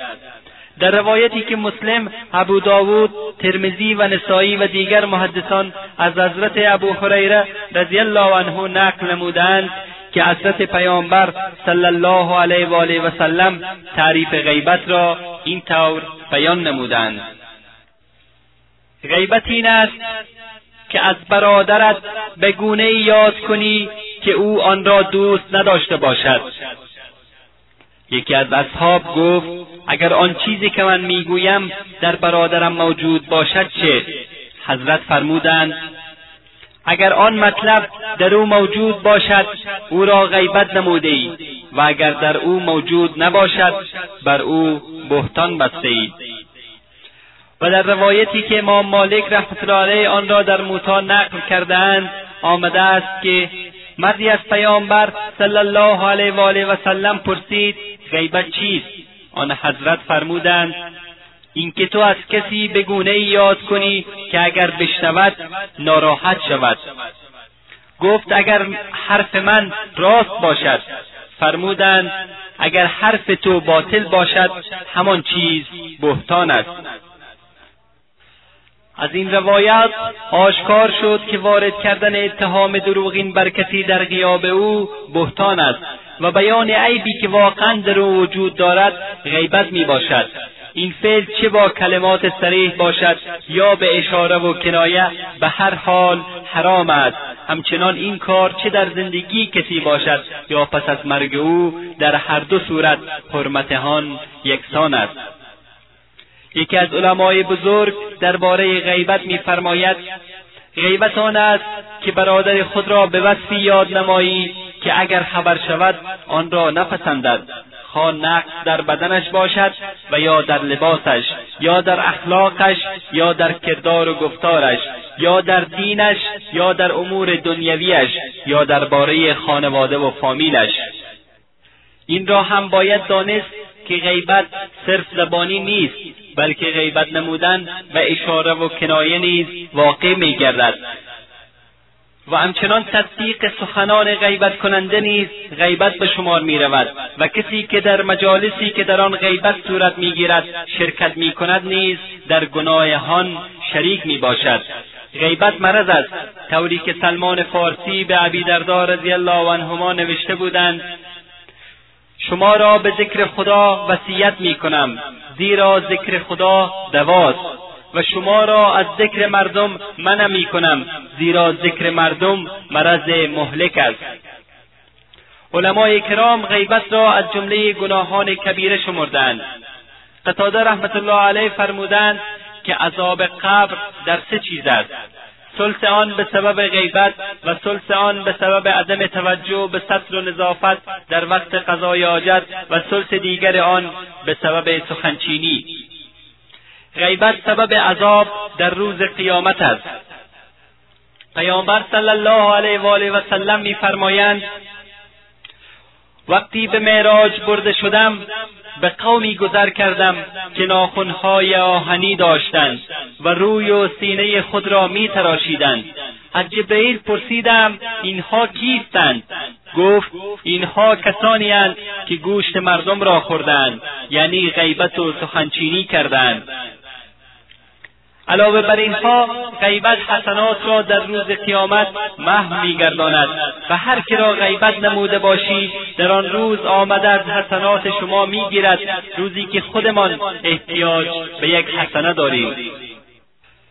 در روایتی که مسلم ابو داود ترمزی و نسایی و دیگر محدثان از حضرت ابو هریره رضی الله عنه نقل نمودند که حضرت پیامبر صلی الله علیه و آله و سلم تعریف غیبت را این طور بیان نمودند. غیبت این است که از برادرت به گونه یاد کنی که او آن را دوست نداشته باشد. یکی از اصحاب گفت اگر آن چیزی که من می‌گویم در برادرم موجود باشد چه؟ حضرت فرمودند اگر آن مطلب در او موجود باشد او را غیبت نموده ای و اگر در او موجود نباشد بر او بهتان بسته ای و در روایتی که امام مالک رحمت الله آن را در موتا نقل کردهاند آمده است که مردی از پیامبر صلی الله علیه و آله و سلم پرسید غیبت چیست؟ آن حضرت فرمودند اینکه تو از کسی به گونه یاد کنی که اگر بشنود ناراحت شود. گفت اگر حرف من راست باشد. فرمودند اگر حرف تو باطل باشد همان چیز بهتان است. از این روایت آشکار شد که وارد کردن اتهام دروغین بر کسی در غیاب او بهتان است و بیان عیبی که واقعا در او وجود دارد غیبت می باشد این فعل چه با کلمات سریح باشد یا به اشاره و کنایه به هر حال حرام است. همچنان این کار چه در زندگی کسی باشد یا پس از مرگ او در هر دو صورت حرمت آن یکسان است. یکی از علمای بزرگ درباره غیبت میفرماید غیبت آن است که برادر خود را به وصفی یاد نمایی که اگر خبر شود آن را نپسندد. خواه نقص در بدنش باشد و یا در لباسش یا در اخلاقش یا در کردار و گفتارش یا در دینش یا در امور دنیویش یا درباره خانواده و فامیلش. این را هم باید دانست که غیبت صرف زبانی نیست بلکه غیبت نمودن و اشاره و کنایه نیز واقع میگردد. و همچنان تصدیق سخنان غیبت کننده نیز غیبت به شمار می رود و کسی که در مجالسی که در آن غیبت صورت می‌گیرد شرکت می کند نیز در گناهان شریک می باشد غیبت مرض است. طوری که سلمان فارسی به ابیدردار رضی الله عنهما نوشته بودند شما را به ذکر خدا وصیت می کنم زیرا ذکر خدا دواست. و شما را از ذکر مردم منع می کنم زیرا ذکر مردم مرض مهلک است. علمای کرام غیبت را از جمله گناهان کبیره شمردند. قتاده رحمت الله علیه فرمودند که عذاب قبر در سه چیز است. سلس آن به سبب غیبت و سلس آن به سبب عدم توجه به سطر و نظافت در وقت قضای حاجت و سلس دیگر آن به سبب سخنچینی. غیبت سبب عذاب در روز قیامت است. پیامبر صلی الله علیه و آله و سلم میفرمایند وقتی به معراج برده شدم به قومی گذر کردم که ناخونهای آهنی داشتند و روی و سینه خود را می تراشیدند از جبرئیل پرسیدم اینها کیستند؟ گفت اینها کسانی هستند که گوشت مردم را خوردند یعنی غیبت و سخنچینی کردند. علاوه بر اینها غیبت حسنات را در روز قیامت محو میگرداند. و هر که را غیبت نموده باشی در آن روز آمده از حسنات شما می‌گیرد. روزی که خودمان احتیاج به یک حسنه داریم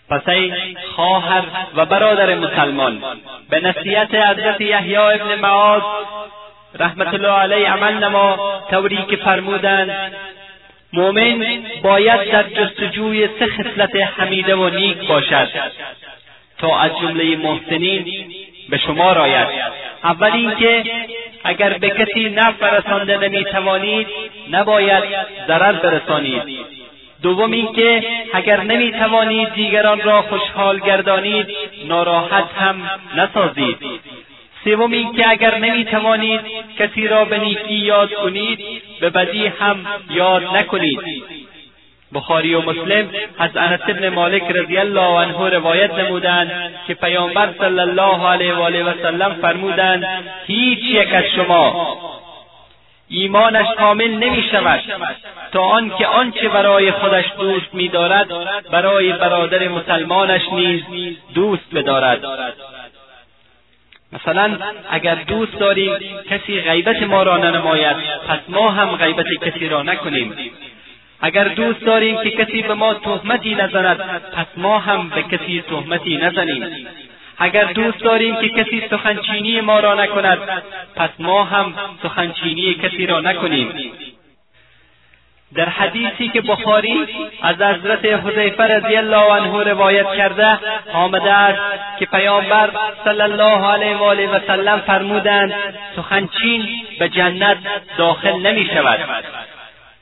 پس ای خواهر و برادر مسلمان به نصیحت حضرت یحیی ابن معاذ رحمت الله علیه عمل نما طوری که فرمودند مؤمن باید در جستجوی سه خصلت حمیده و نیک باشد. تا از جمله محسنین به شما راید اول اینکه اگر به کسی نفع رسانده نمی‌توانید نباید ضرر برسانید. دوم اینکه اگر نمی‌توانید دیگران را خوشحال گردانید ناراحت هم نسازید. سوم اینکه اگر نمی‌توانید کسی را به نیکی یاد کنید به بدی هم یاد نکنید. بخاری و مسلم از انس بن مالک رضی الله عنه روایت نمودند که پیامبر صلی الله علیه و آله و سلم فرمودند هیچ یک از شما ایمانش کامل نمی شود تا آنکه آنچه برای خودش دوست میدارد برای برادر مسلمانش نیز دوست بدارد. مثلا اگر دوست داریم کسی غیبت ما را ننماید پس ما هم غیبت کسی را نکنیم. اگر دوست داریم که کسی به ما تهمتی نزند پس ما هم به کسی تهمتی نزنیم. اگر دوست داریم که کسی سخنچینی ما را نکند پس ما هم سخنچینی کسی را نکنیم. در حدیثی که بخاری از حضرت حذیفه رضی الله عنه روایت کرده آمده است که پیامبر صلی الله علیه و آله و سلم فرمودند سخنچین به جنت داخل نمی شود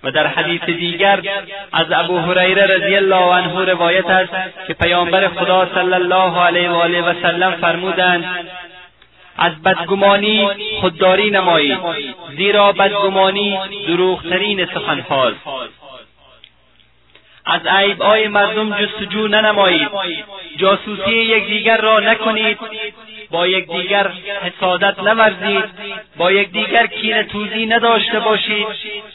و در حدیث دیگر از ابو هریره رضی الله عنه روایت است که پیامبر خدا صلی الله علیه و آله و سلم فرمودند از بدگمانی خودداری نمایید زیرا بدگمانی دروغترین سخنهاست. از عیبهای مردم جستجو ننمایید جاسوسی یکدیگر را نکنید با یکدیگر حسادت نورزید با یکدیگر کینه توزی نداشته باشید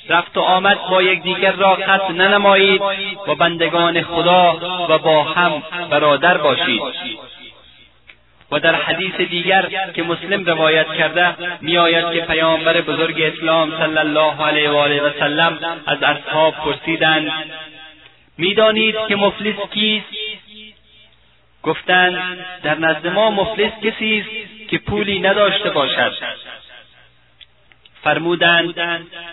رفت و آمد با یکدیگر را قطع ننمایید و بندگان خدا و با هم برادر باشید. و در حدیث دیگر که مسلم روایت کرده میآید که پیامبر بزرگ اسلام صلی الله علیه و آله و سلم از اصحاب پرسیدند می‌دانید که مفلس کیست؟ گفتند در نزد ما مفلس کسی است که پولی نداشته باشد. فرمودند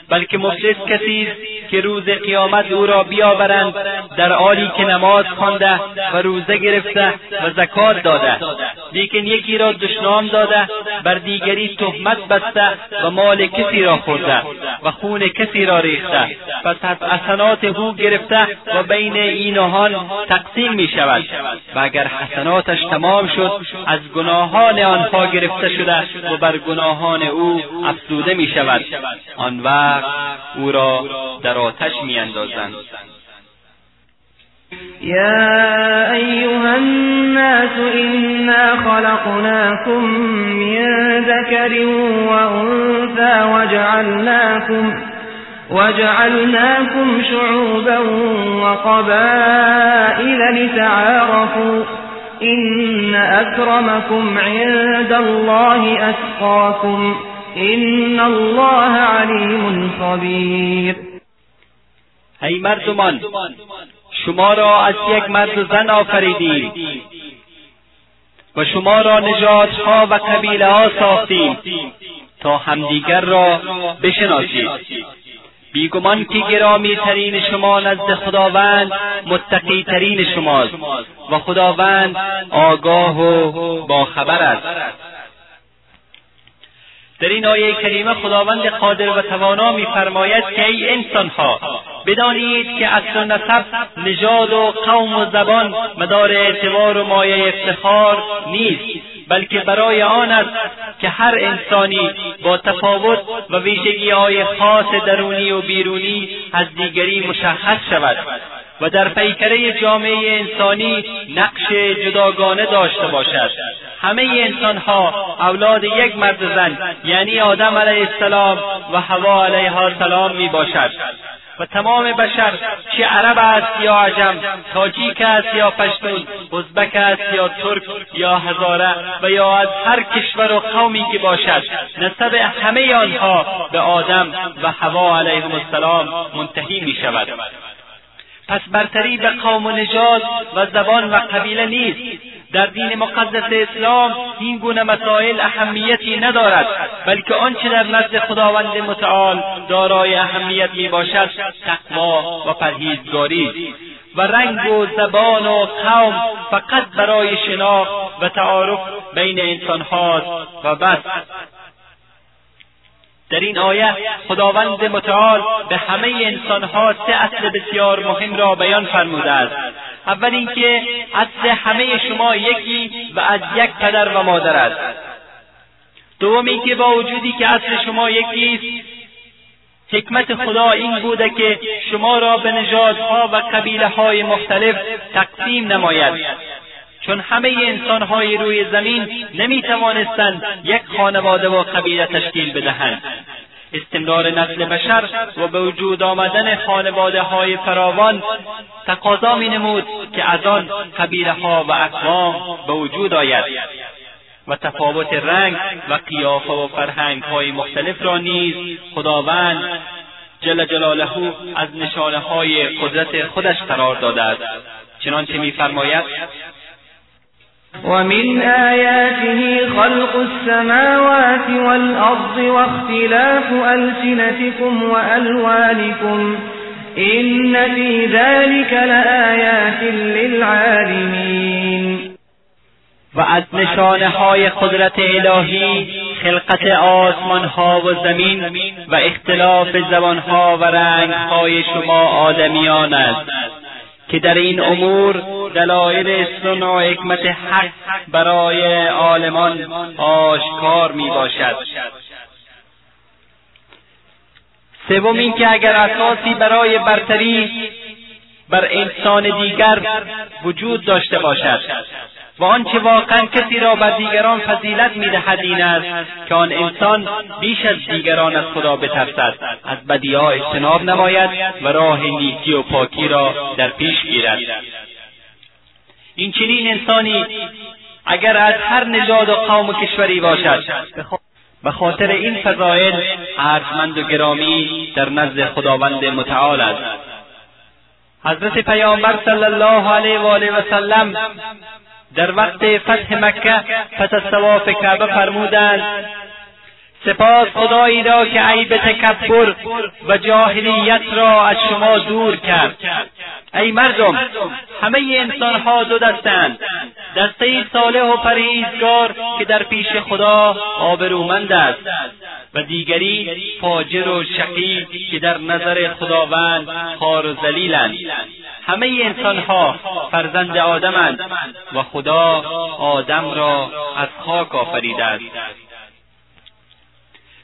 بلکه مفلس کسی است که روز قیامت او را بیاورند در حالی که نماز خوانده و روزه گرفته و زکات داده لیکن یکی را دشنام داده بر دیگری تهمت بسته و مال کسی را خورده و خون کسی را ریخته. پس از حسنات او گرفته و بین این تقسیم می شود. و اگر حسناتش تمام شد از گناهان آنها گرفته شده و بر گناهان او افزوده می آن وقت أو را در آتش میاندازند. يا أيها الناس إنا خلقناكم من ذكر وأنثى وجعلناكم وجعلناكم شعوبا وقبائل لتعارفوا إن أكرمكم عند الله أتقاكم این الله علیم خبیر ای مردمان شما را از یک مرد زن آفریدیم و شما را نژادها و قبیله ها ساختیم تا همدیگر را بشناسید. بیگمان که گرامی ترین شما نزد خداوند متقی ترین شماست و خداوند آگاه و باخبر است. در این آیه کریمه خداوند قادر و توانا میفرماید که ای انسانها بدانید که اصل و نسب نژاد و قوم و زبان مدار اعتبار و مایه افتخار نیست بلکه برای آن است که هر انسانی با تفاوت و ویژگی های خاص درونی و بیرونی از دیگری مشخص شود. و در پیکره جامعه انسانی نقش جداگانه داشته باشد. همه انسانها اولاد یک مرد زن یعنی آدم علیه السلام و هوا علیها السلام می باشد. و تمام بشر چه عرب است یا عجم تاجیک است یا پشتون ازبک است یا ترک یا هزاره و یا از هر کشور و قومی که باشد. نسب همه آنها به آدم و هوا علیهم السلام منتهی می شود. پس برتری به قوم و نژاد و زبان و قبیله نیست. در دین مقدس اسلام این گونه مسائل اهمیتی ندارد بلکه آنچه در نزد خداوند متعال دارای اهمیت می باشد تقوا و پرهیزگاری. و رنگ و زبان و قوم فقط برای شناخت و تعارف بین انسانهاست و بس. در این آیه خداوند متعال به همه انسانها سه اصل بسیار مهم را بیان فرموده است. اول اینکه اصل همه شما یکی و از یک پدر و مادر است. دوم اینکه با وجودی که اصل شما یکی است حکمت خدا این بوده که شما را به نژادها و قبیله های مختلف تقسیم نماید. چون همه انسانهای روی زمین نمی توانستند یک خانواده و قبیله تشکیل بدهند. استمرار نسل بشر و به وجود آمدن خانواده های فراوان تقاضا می نمود که از آن قبیله ها و اقوام به وجود آید و تفاوت رنگ و قیافه و فرهنگ های مختلف را نیز خداوند جل جلاله از نشانه های قدرت خودش قرار داده است چنانچه میفرماید ومن آياته خلق السماوات والأرض واختلاف ألسنتكم وألوانكم إن في ذلك لآيات للعالمين. و از نشانه های قدرت الهی خلقت آسمان ها و زمین و اختلاف زبان ها و رنگ های شما آدمیان است. که در این امور دلایل سنع و حکمت حق برای عالمان آشکار می باشد. سوم اینکه اگر اساسی برای برتری بر انسان دیگر وجود داشته باشد. و آنچه واقعا کسی را بر دیگران فضیلت می‌دهد این است که آن انسان بیش از دیگران از خدا بترسد. از بدیها اجتناب نماید و راه نیکی و پاکی را در پیش گیرد. این چنین انسانی اگر از هر نژاد و قوم و کشوری باشد به خاطر این فضایل ارجمند و گرامی در نزد خداوند متعال است. حضرت پیامبر صلی الله علیه و آله و سلم در وقت فتح مکه پس از طواف کعبه فرمودند سپاس خدایی را که عیب تکبر و جاهلیت را از شما دور کرد. ای مردم همه انسانها دو دستند. دسته صالح و پرهیزگار که در پیش خدا آبرومند است. و دیگری فاجر و شقی که در نظر خداوند خار و ذلیلند. همه انسانها فرزند آدمند و خدا آدم را از خاک آفریده است.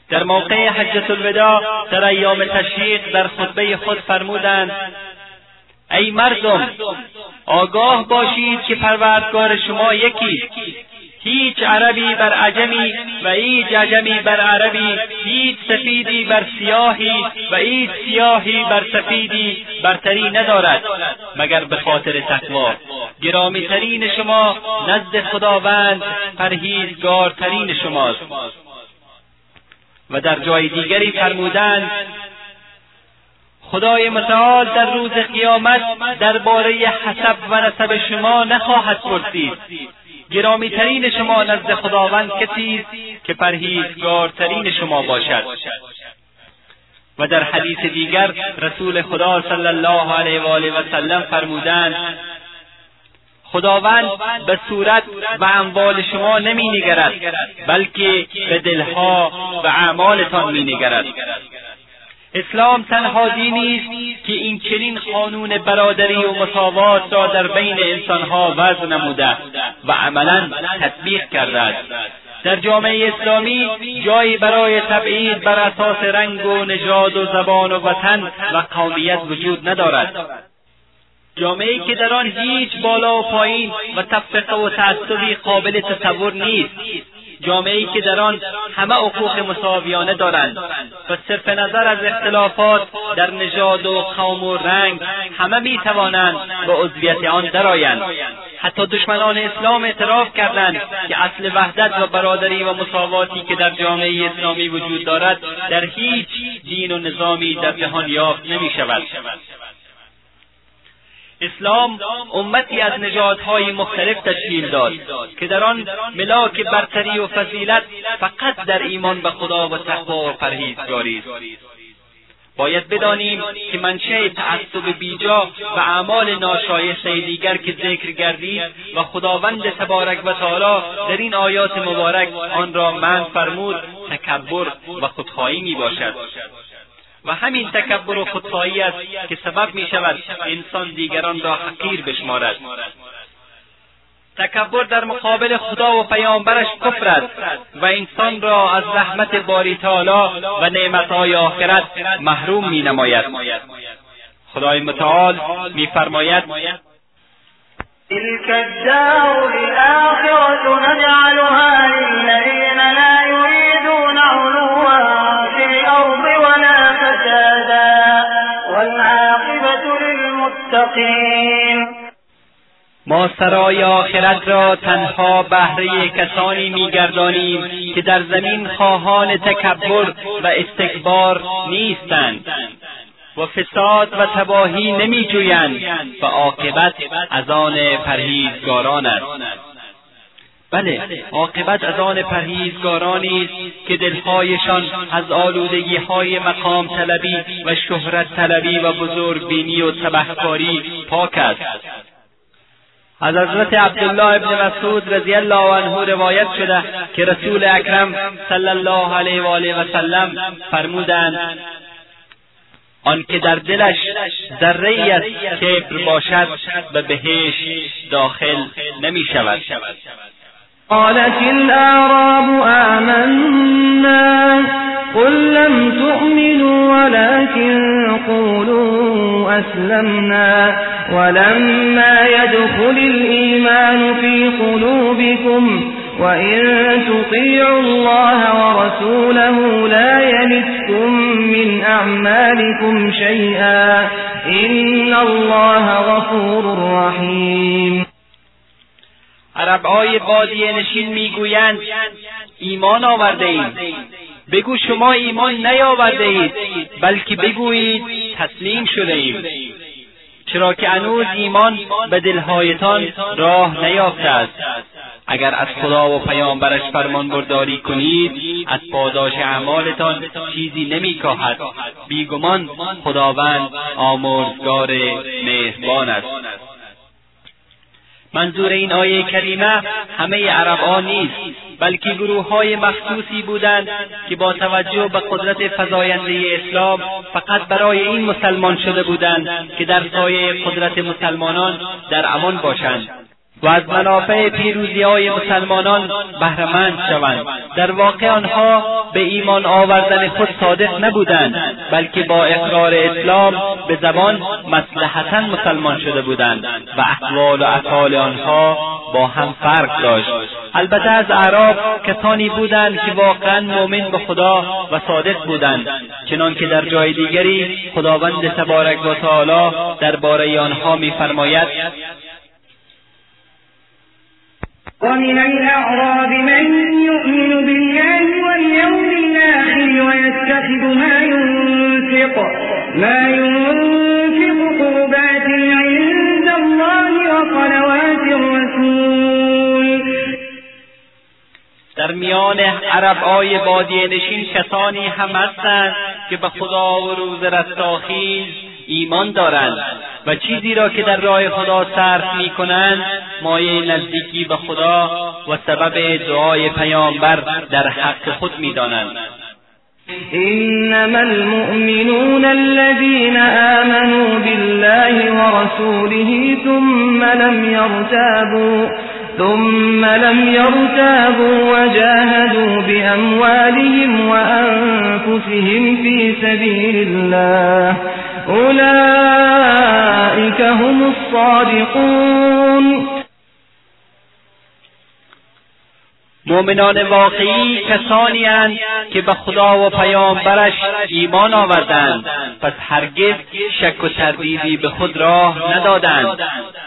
در موقع حجت الوداع در ایام تشریق در خطبه خود فرمودند ای مردم آگاه باشید که پروردگار شما یکی. هیچ عربی بر عجمی و هیچ عجمی بر عربی هیچ سفیدی بر سیاهی و هیچ سیاهی بر سفیدی برتری ندارد. مگر به خاطر تقوا گرامیترین شما نزد خداوند پرهیزگارترین شماست. و در جای دیگری فرمودند خدای متعال در روز قیامت درباره حسب و نسب شما نخواهد پرسید. گرامیترین شما نزد خداوند کسی است که پرهیزگارترین شما باشد. و در حدیث دیگر رسول خدا صلی الله علیه و آله و سلم فرمودند خداوند به صورت و اموال شما نمی نگرد بلکه به دلها و اعمالتان می نگرد اسلام تنها دینی است که این چنین قانون برادری و مساوات را در بین انسانها وضع نموده و عملا تطبیق کرده است در جامعه اسلامی جایی برای تبعید بر اساس رنگ و نژاد و زبان و وطن و قومیت وجود ندارد. جامعه که در آن هیچ بالا و پایین و تفرقه و تعصبی قابل تصور نیست. جامعه که در آن همه حقوق مساویانه دارند و صرف نظر از اختلافات در نژاد و قوم و رنگ همه می توانند به عضویت آن درآیند. حتی دشمنان اسلام اعتراف کردند که اصل وحدت و برادری و مساواتی که در جامعه اسلامی وجود دارد در هیچ دین و نظامی در جهان یافت نمی شود اسلام امتی از نژادهای مختلف تشکیل داد که در آن ملاک برتری و فضیلت فقط در ایمان به خدا و تقوا و پرهیزگاری است. باید بدانیم که منشأ تعصب بیجا و اعمال ناشایسته دیگر که ذکر گردید و خداوند تبارک و تعالی در این آیات مبارک آن را من فرمود تکبر و خودخواهی می باشد و همین تکبر و خودخواهی است که سبب می شود انسان دیگران را حقیر بشمارد. تکبر در مقابل خدا و پیامبرش کفر است و انسان را از رحمت باری تعالی و نعمتهای آخرت محروم می نماید. خدای متعال میفرماید تلك الدار الآخرة نجعلها للذين لا للمتقين ما سرای آخرت را تنها بهره کسانی میگردانیم که در زمین خواهان تکبر و استکبار نیستند. و فساد و تباهی نمیجویند و عاقبت از آن پرهیزگاران است. بله عاقبت از آن پرهیزگارانی است که دلهایشان از آلودگی های مقام طلبی و شهرت طلبی و بزرگ بینی و تبهکاری پاک است. از حضرت عبدالله ابن مسعود رضی الله عنه روایت شده که رسول اکرم صلی الله علیه و آله و سلم فرمودند آنکه در دلش ذره ای از کبر باشد به بهشت داخل نمی شود قالت الأعراب آمنا قل لم تؤمنوا ولكن قولوا أسلمنا ولما يدخل الإيمان في قلوبكم وإن تطيعوا الله ورسوله لا يلتكم من أعمالكم شيئا إن الله غفور رحيم عربهای بادیه نشین می‌گویند ایمان آورده اید. بگو شما ایمان نیاورده اید بلکه بگویید تسلیم شده ایم چرا که هنوز ایمان به دلهایتان راه نیافته است. اگر از خدا و پیامبرش فرمان برداری کنید از پاداش اعمالتان چیزی نمیکاهد. بیگمان خداوند آمرزگار مهربان است. منظور این آیه کریمه همه عربها نیست بلکه گروه های مخصوصی بودند که با توجه به قدرت فزاینده اسلام فقط برای این مسلمان شده بودند که در سایه قدرت مسلمانان در امان باشند. و از منافع پیروزی های مسلمانان بهرهمند شوند. در واقع آنها به ایمان آوردن خود صادق نبودند بلکه با اقرار اسلام به زبان مصلحتا مسلمان شده بودند و احوال و افعال آنها با هم فرق داشت. البته از اعراب کسانی بودند که واقعا مؤمن به خدا و صادق بودند چنانکه در جای دیگری خداوند تبارک و تعالی درباره آنها میفرماید ومن الأعراب من يؤمن بالله واليوم الآخر ويتخذ ما ينفق ما ينفق قربات عند الله وصلوات الرسول. در میان عربهای بادیه نشین کسانی هم هستند که به خدا و روز رستاخیز ایمان دارند. و چیزی را که در راه خدا صرف می‌کنند مایه نزدیکی به خدا و سبب دعای پیامبر در حق خود می‌دانند. إنما المؤمنون الذين آمنوا بالله ورسوله ثم لم يرتابوا ثم لم يرتابوا وجاهدوا بأموالهم وأنفسهم في سبيل الله. أولئك هم الصادقون. مؤمنان واقعی کسانی هستند که به خدا و پیامبرش ایمان آوردند. پس هرگز شک و تردیدی به خود راه ندادند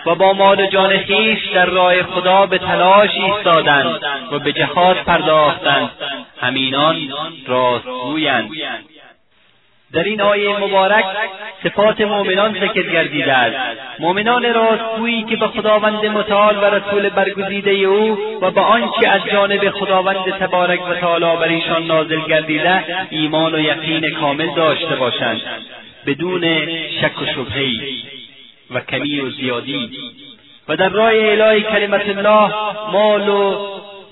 و با مال و جان خویش در راه خدا به تلاش ایستادند و به جهاد پرداختند. همینان راستگویند. در این آیه مبارک صفات مؤمنان ذکر گردیده است. مؤمنان راستگویی که به خداوند متعال و رسول برگزیده او و به آنچه از جانب خداوند تبارک و تعالی بر ایشان نازل گردیده ایمان و یقین کامل داشته باشند. بدون شک و شبههای و کمی و زیادی. و در راه اعلای کلمت الله مال و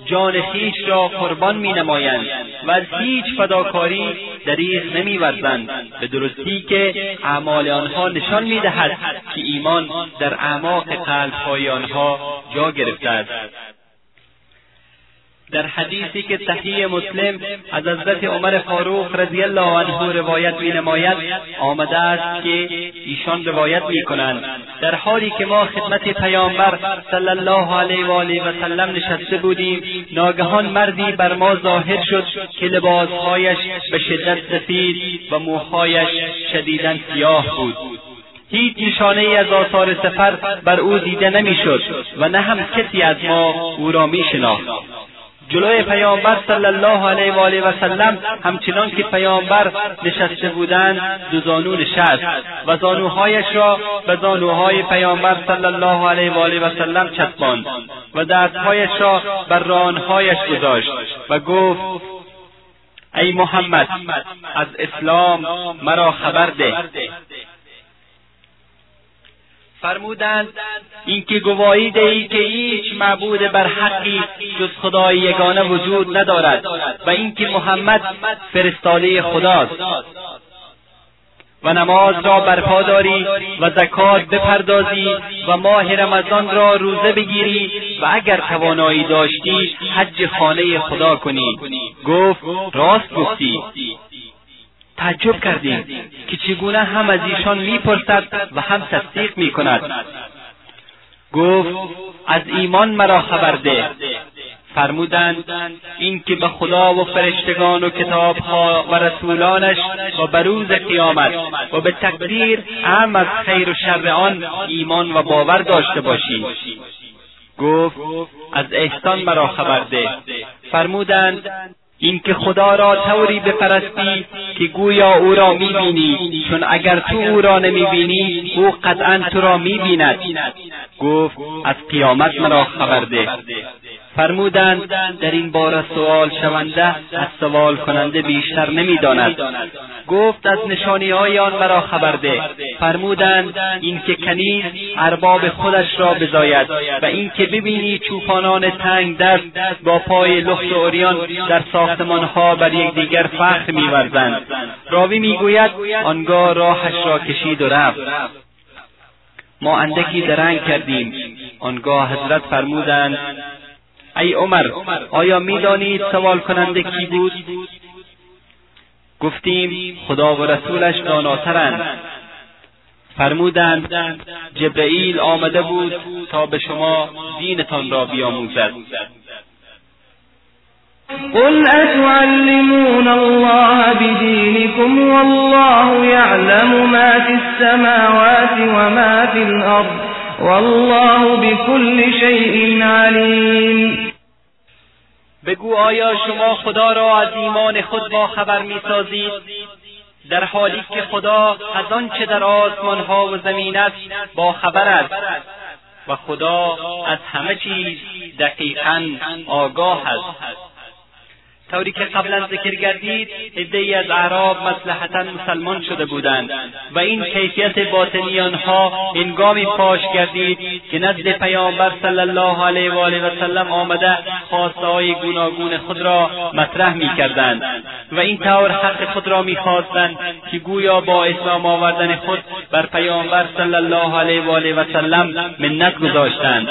جان خویش را قربان می نمایند و از هیچ فداکاری دریغ نمی ورزند به درستی که اعمال آنها نشان می دهد که ایمان در اعماق قلبهای آنها جا گرفته است. در حدیثی که صحیح مسلم از حضرت عمر فاروق رضی الله عنه روایت می نماید آمده است که ایشان روایت می کنند در حالی که ما خدمت پیامبر صلی الله علیه و آله و سلم نشسته بودیم ناگهان مردی بر ما ظاهر شد که لباسهایش به شدت سفید و موهایش شدیدا سیاه بود. هیچ نشانه ای از آثار سفر بر او دیده نمی‌شد و نه هم کسی از ما او را می شناخت جلوی پیامبر صلی الله علیه و آله و سلم همچنان که پیامبر نشسته بودند دو زانو نشست و زانوهایش را به زانوهای پیامبر صلی الله علیه و آله و سلم چسباند و دستهایش را بر رانهایش گذاشت و گفت ای محمد از اسلام مرا خبر ده. فرمودند اینکه گواهی دهی که هیچ معبود بر حقی جز خدای یگانه وجود ندارد و اینکه محمد فرستاده خداست. و نماز را برپا داری و زکات بپردازی و ماه رمضان را روزه بگیری و اگر توانایی داشتی حج خانه خدا کنی. گفت راست گفتی. تعجب کردیم. که چگونه هم از ایشان می‌پرسد و هم تصدیق می‌کند. گفت از ایمان مرا خبر ده. فرمودند اینکه به خدا و فرشتگان و کتابها و رسولانش و به روز قیامت و به تقدیر هم از خیر و شر آن ایمان و باور داشته باشی. گفت از احسان مرا خبر ده. فرمودند اینکه خدا را طوری بپرستی که گویا او را می‌بینی چون اگر تو او را نمی‌بینی او قطعا تو را می‌بیند. گفت از قیامت مرا خبر ده. فرمودند در این باره سوال شونده از سوال کننده بیشتر نمی‌داند. گفت از نشانی های آن مرا خبر ده. فرمودند اینکه کنیز ارباب خودش را بزاید و اینکه ببینی چوپانان تنگ دست با پای لخت و اوریان در ساختمانها بر یکدیگر فخر میورزند. راوی می‌گوید آنگاه راهش را کشید و رفت. ما اندکی درنگ کردیم. آنگاه حضرت فرمودند ای عمر آیا می‌دانید سوال کننده کی بود؟ گفتیم خدا و رسولش داناترند فرمودند جبرئیل آمده بود تا به شما دینتان را بیاموزد. قل أتعلمون الله بدينكم والله يعلم ما في السماوات وما في الأرض والله بكل شيء عليم. بگو آیا شما خدا را از ایمان خود با خبر می‌سازید؟ در حالی که خدا از آنچه در آسمانها و زمین است با خبر است و خدا از همه چیز دقیقا آگاه است. طوری که قبلا ذکر گردید عدهای از اعراب مصلحتا مسلمان شده بودند و این کیفیت باطنی آنها هنگامی پاش گردید که نزد پیامبر صلی الله علیه و آله و سلم آمده خواسته های گوناگون خود را مطرح می‌کردند و این طور حق خود را می‌خواستند که گویا با اسلام آوردن خود بر پیامبر صلی الله علیه و آله و سلم منت گذاشتند.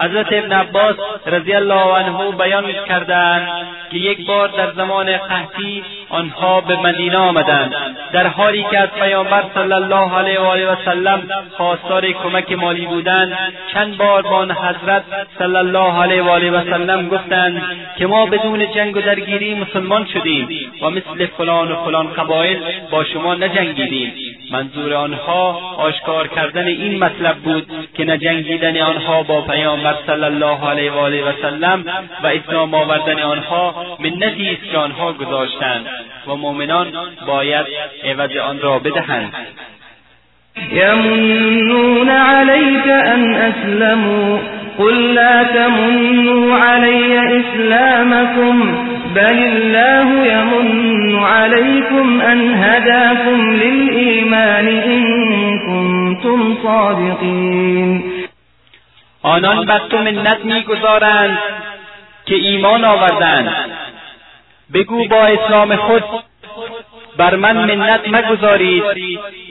حضرت ابن عباس رضی الله عنه بیان کردند که یک بار در زمان قحطی آنها به مدینه آمدند در حالی که از پیامبر صلی الله علیه و آله و سلم خواستار کمک مالی بودند چند بار با آن حضرت صلی الله علیه و آله و سلم گفتند که ما بدون جنگ و درگیری مسلمان شدیم و مثل فلان و فلان قبایل با شما نجنگیدیم. منظور آنها آشکار کردن این مطلب بود که نجنگیدن آنها با پیامبر صلی الله علیه و آله و سلم و اسلام آوردن آنها منتی است که آنها گذاشتند و مؤمنان باید عوض آن را بدهند. یمنون علیک ان اسلموا قل لا تمنوا علی اسلامكم بل الله يمن عليكم أن هداكم للإيمان إن كنتم صادقين آنان بر تو منت میگذارند که ایمان آوردند. بگو با اسلام خود بر من منت مگذارید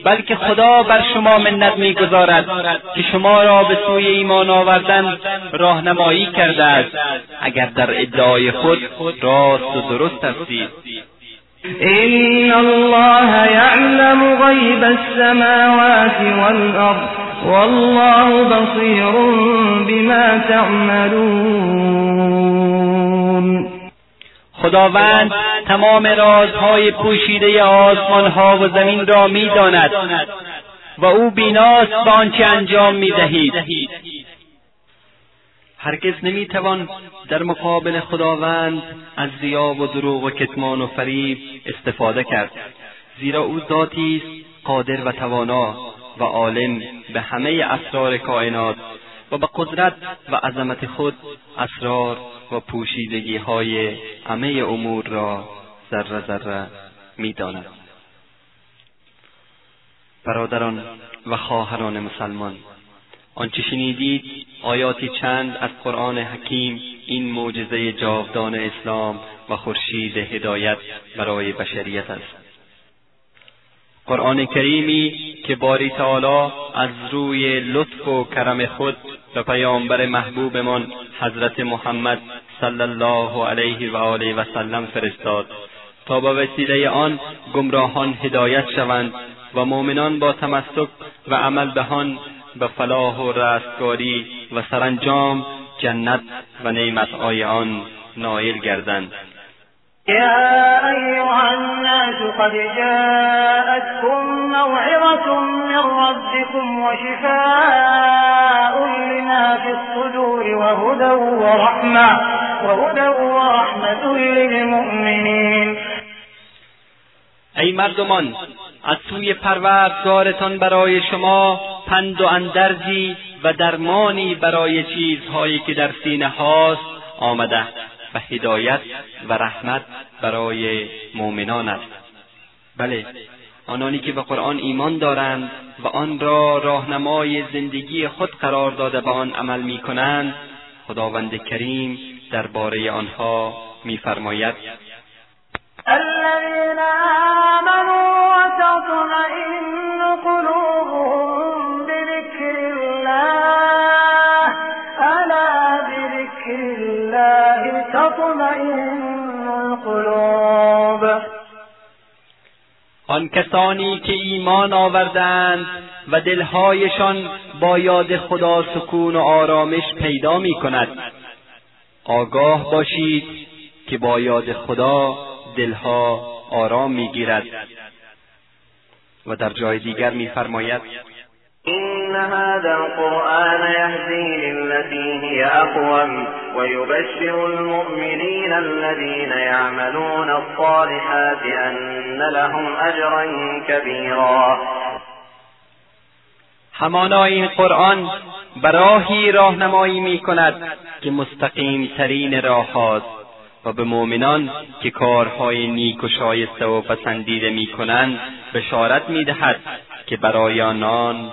بلکه خدا بر شما منت می‌گذارد که شما را به سوی ایمان آوردن راهنمایی کرده است. اگر در ادعای خود راست و درست هستید. این الله یعلم غیب السماوات والارض والله بصیر بما تعملون. خداوند تمام رازهای پوشیده آسمان ها و زمین را می‌داند و او بیناست به آنچه انجام می‌دهید. هرگز نمی‌توان در مقابل خداوند از زیا و دروغ و کتمان و فریب استفاده کرد زیرا او ذاتی است قادر و توانا و عالم به همه اسرار کائنات و به قدرت و عظمت خود اسرار و پوشیدگی های همه امور را ذره ذره می‌داند. برادران و خواهران مسلمان آنچه شنیدید آیاتی چند از قرآن حکیم این معجزه جاودان اسلام و خورشید هدایت برای بشریت است. قرآن کریمی که باری تعالی از روی لطف و کرم خود به پیامبر محبوبمان حضرت محمد صلی الله علیه و آله و سلم فرستاد. تا با وسیله آن گمراهان هدایت شوند و مؤمنان با تمسک و عمل به آن به فلاح و رستگاری و سرانجام جنت و نعمتهای آن نایل گردند. يا أيها الناس قد جاءتكم موعظة من ربكم وشفاء لما في الصدور وهدى ورحمة, وهدى ورحمة للمؤمنين. ای مردمان از سوی پروردگارتان برای شما پند و اندرزی و درمانی برای چیزهایی که در سینه هاست آمده. و هدایت و رحمت برای مؤمنان است. بله آنانی که به قرآن ایمان دارند و آن را راهنمای زندگی خود قرار داده به آن عمل می کنند خداوند کریم درباره آنها میفرماید. الذين آمنوا وتطمئن قلوبهم آن کسانی که ایمان آوردند و دلهایشان با یاد خدا سکون و آرامش پیدا می کند آگاه باشید که با یاد خدا دلها آرام می‌گیرد. و در جای دیگر میفرماید إن هذا القرآن يهدي للتي هي أقوم ويبشر المؤمنين الذين يعملون الصالحات أن لهم أجرا كبيرا. همانا این قرآن براهی راهنمایی می کند که مستقیم ترین راه هاست و به مؤمنان که کارهای نیک و شایسته و پسندیده می‌کنند بشارت می‌دهد که برای آنان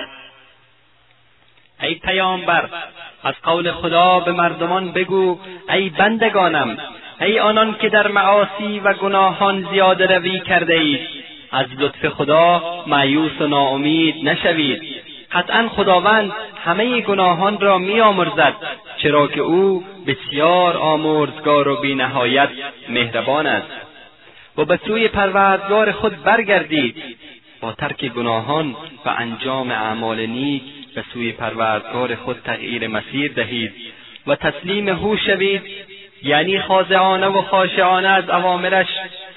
ای پیامبر از قول خدا به مردمان بگو ای بندگانم ای آنان که در معاصی و گناهان زیاده روی کرده اید از لطف خدا معیوس و ناامید نشوید. قطعا خداوند همه گناهان را میآمرزد چرا که او بسیار آمرزگار و بینهایت مهربان است. و به سوی پروردگار خود برگردید. با ترک گناهان و انجام اعمال نیک به سوی پروردگار خود تغییر مسیر دهید و تسلیم هو شوید یعنی خاضعانه و خاشعانه از اوامرش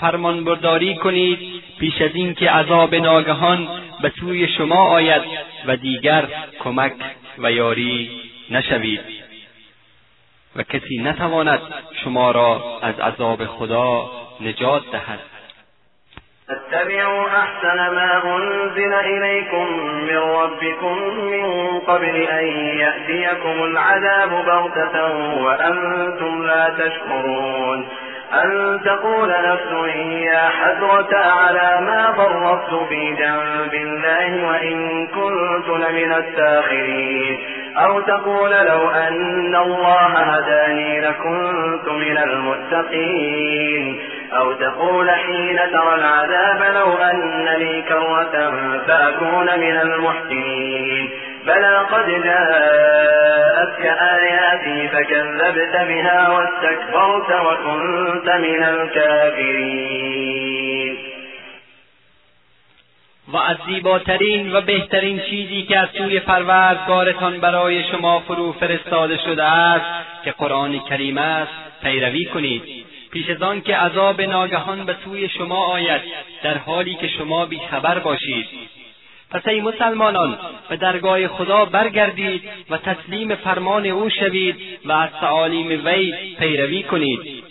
فرمانبرداری کنید پیش از اینکه عذاب ناگهان به سوی شما آید و دیگر کمک و یاری نشوید. و کسی نتواند شما را از عذاب خدا نجات دهد. اتبعوا أحسن ما أنزل إليكم من ربكم من قبل أن يأتيكم العذاب بغتة وأنتم لا تشكرون. أن تقول نفس يا حسرة على ما فرطت في جنب الله وإن كنت لمن الساخرين. أو تقول لو أن الله هداني لكنت من المتقين. أو تقول حين ترى العذاب لو أن لي كرة فأكون من المحسنين. بلى قد جاءتك آياتي فكذبت بها واستكبرت وكنت من الكافرين. و از زیباترین و بهترین چیزی که از سوی پروردگارتان برای شما فرو فرستاده شده است که قرآن کریم است پیروی کنید. پیش از آن که عذاب ناگهان به سوی شما آید در حالی که شما بیخبر باشید. پس ای مسلمانان به درگاه خدا برگردید و تسلیم فرمان او شوید و از تعالیم وی پیروی کنید.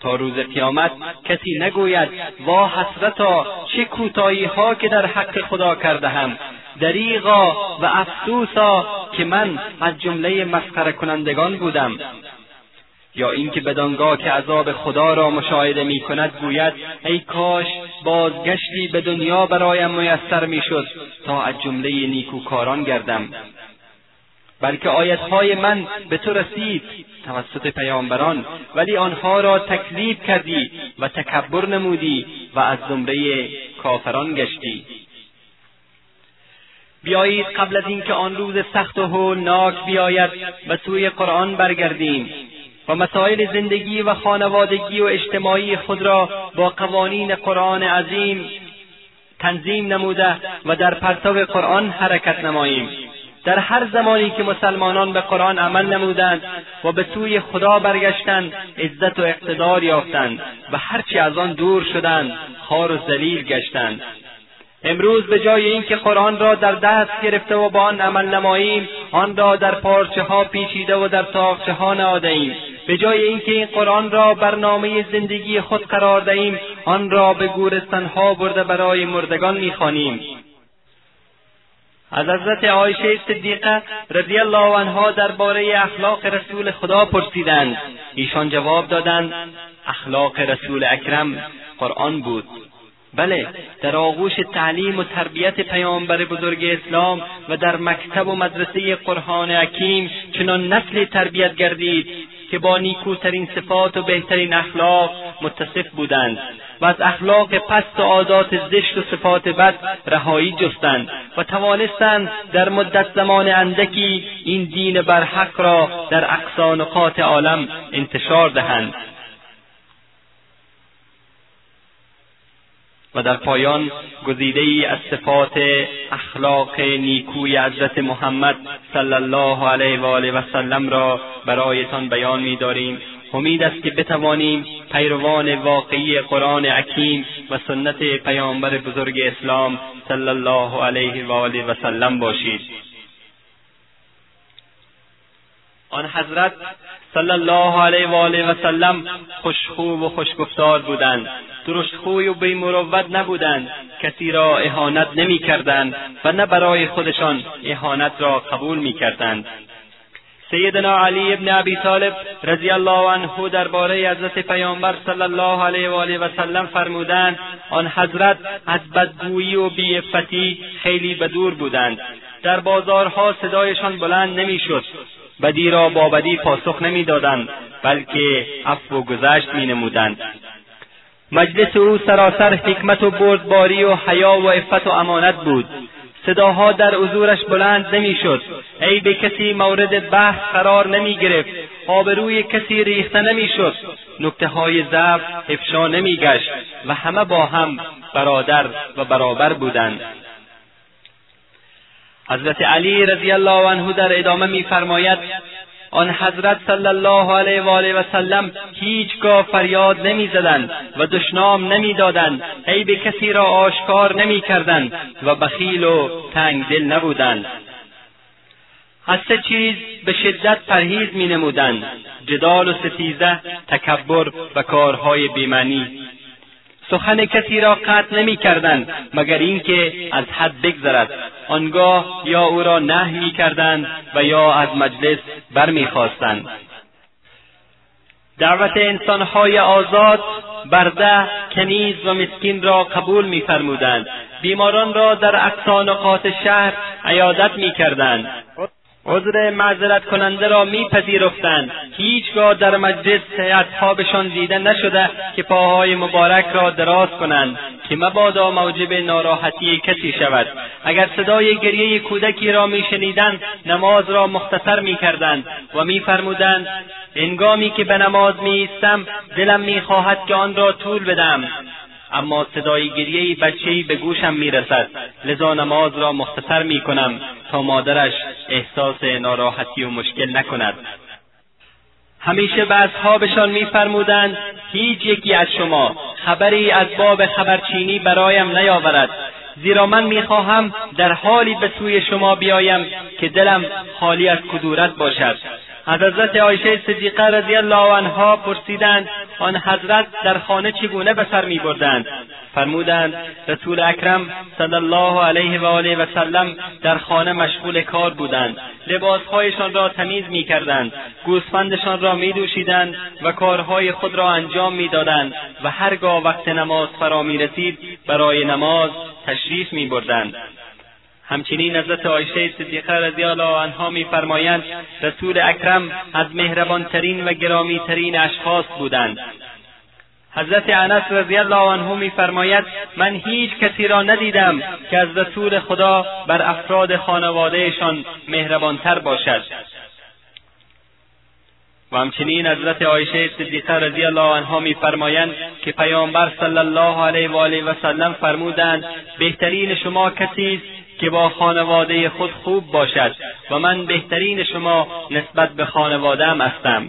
تا روز قیامت کسی نگوید وا حسرتا چه کوتاهی ها که در حق خدا کردهم دریغا و افسوسا که من از جمله مسخره کنندگان بودم. یا اینکه بدانگاه که عذاب خدا را مشاهده می کند گوید ای کاش بازگشتی به دنیا برایم میسر می‌شد تا از جمله نیکوکاران گردم. بلکه آیتهای من به تو رسید توسط پیامبران ولی آنها را تکذیب کردی و تکبر نمودی و از زمره کافران گشتی. بیایید قبل از اینکه آن روز سخت و هولناک بیاید به سوی قرآن برگردیم. و مسائل زندگی و خانوادگی و اجتماعی خود را با قوانین قرآن عظیم تنظیم نموده و در پرتو قرآن حرکت نماییم. در هر زمانی که مسلمانان به قرآن عمل نمودند و به سوی خدا برگشتند عزت و اقتدار یافتند و هرچی از آن دور شدند خار و ذلیل گشتند. امروز به جای اینکه قرآن را در دست گرفته و با آن عمل نماییم آن را در پارچه ها پیچیده و در تاقچه ها نهاده به جای اینکه این قرآن را برنامه زندگی خود قرار دهیم آن را به گورستانها برده برای مردگان می‌خوانیم. از حضرت عایشه صدیقه رضی الله عنها درباره اخلاق رسول خدا پرسیدند. ایشان جواب دادند اخلاق رسول اکرم قرآن بود. بله در آغوش تعلیم و تربیت پیامبر بزرگ اسلام و در مکتب و مدرسه قرآن حکیم چنان نسلی تربیت گردید که با نیکوترین صفات و بهترین اخلاق متصف بودند و از اخلاق پست و عادات زشت و صفات بد رهایی جستند و توانستند در مدت زمان اندکی این دین برحق را در اقصا نقاط عالم انتشار دهند. و در پایان گزیده ای از صفات اخلاق نیکوی حضرت محمد صلی الله علیه و آله و سلم را برایتان بیان می‌داریم. امید است که بتوانیم پیروان واقعی قرآن حکیم و سنت پیامبر بزرگ اسلام صلی الله علیه و آله و سلم باشید. آن حضرت صلی الله علیه و آله و سلم خوشخو و خوشگفتار بودند. درشتخوی و بیمروت نبودند. کسی را اهانت نمی‌کردند و نه برای خودشان اهانت را قبول می‌کردند. سیدنا علی ابن ابی طالب رضی الله عنه درباره حضرت پیامبر صلی الله علیه و آله و سلم فرمودند آن حضرت از بدگویی و بیعفتی خیلی بدور بودند. در بازارها صدایشان بلند نمی‌شد. بدی را با بدی پاسخ نمی‌دادند بلکه عفو و گذشت مینمودند. مجلس او سراسر حکمت و بردباری و حیا و عفت و امانت بود. صداها در حضورش بلند نمی‌شد. عیب کسی مورد بحث قرار نمی‌گرفت. آبروی کسی ریخته نمی‌شد. نکته های ضعف افشا نمیگشت و همه با هم برادر و برابر بودند. حضرت علی رضی الله عنه در ادامه میفرماید آن حضرت صلی الله علیه و آله و سلم هیچگاه فریاد نمی‌زدند و دشنام نمی‌دادند. عیب کسی را آشکار نمی‌کردند و بخیل و تنگ دل نبودند. از سه چیز به شدت پرهیز می نمودند جدال و ستیزه تکبر و کارهای بیمعنی. سخن کسی را قطع نمی‌کردند مگر اینکه از حد بگذرد. آنگاه یا او را نهی می‌کردند و یا از مجلس برمیخواستند. دعوت انسانهای آزاد برده کنیز و مسکین را قبول میفرمودند. بیماران را در اقصا نقاط شهر عیادت می‌کردند. عذر معذرت کننده را میپذیرفتند. هیچگاه در مجلس اصحابشان دیده نشده که پاهای مبارک را دراز کنند که مبادا موجب ناراحتی کسی شود. اگر صدای گریه کودکی را میشنیدند نماز را مختصر می‌کردند و میفرمودند هنگامی که به نماز میایستم دلم می‌خواهد که آن را طول بدم اما صدای گریهای بچهای به گوشم می‌رسد. لذا نماز را مختصر می‌کنم تا مادرش احساس ناراحتی و مشکل نکند. همیشه به اصحابشان میفرمودند هیچ یکی از شما خبری از باب خبرچینی برایم نیاورد زیرا من می‌خواهم در حالی به سوی شما بیایم که دلم خالی از کدورت باشد. از حضرت عایشه صدیقه رضی الله عنها پرسیدند آن حضرت در خانه چگونه به سر میبردند؟ فرمودند رسول اکرم صلی الله علیه و آله و سلم در خانه مشغول کار بودند. لباسهایشان را تمیز می‌کردند گوسفندشان را میدوشیدند و کارهای خود را انجام می‌دادند و هرگاه وقت نماز فرا می‌رسید برای نماز تشریف میبردند. همچنین حضرت عایشه صدیقه رضی الله عنها میفرمایند رسول اکرم از مهربانترین و گرامیترین اشخاص بودند. حضرت انس رضی الله عنه میفرماید من هیچ کسی را ندیدم که از رسول خدا بر افراد خانوادهشان مهربانتر باشد. و همچنین حضرت عایشه صدیقه رضی الله عنها میفرمایند که پیامبر صلی الله علیه و آله و سلم فرمودند بهترین شما کسی است که با خانواده خود خوب باشد و من بهترین شما نسبت به خانوادهام هستم.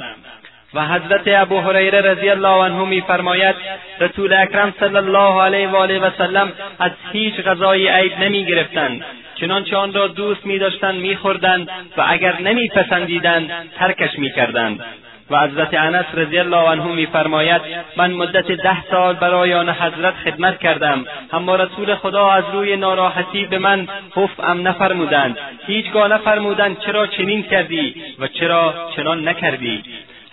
و حضرت ابو هریره رضی الله عنه میفرماید رسول اکرم صلی الله علیه و آله و سلم از هیچ غذای عید نمی‌گرفتند. چنانچه آن را دوست میداشتند میخوردند و اگر نمیپسندیدند ترکش می‌کردند. و حضرت انس رضی الله عنه میفرماید من مدت ده سال برای آن حضرت خدمت کردم اما رسول خدا از روی ناراحتی به من ام نفرمودند. هیچگاه نفرمودند چرا چنین کردی و چرا چنان نکردی.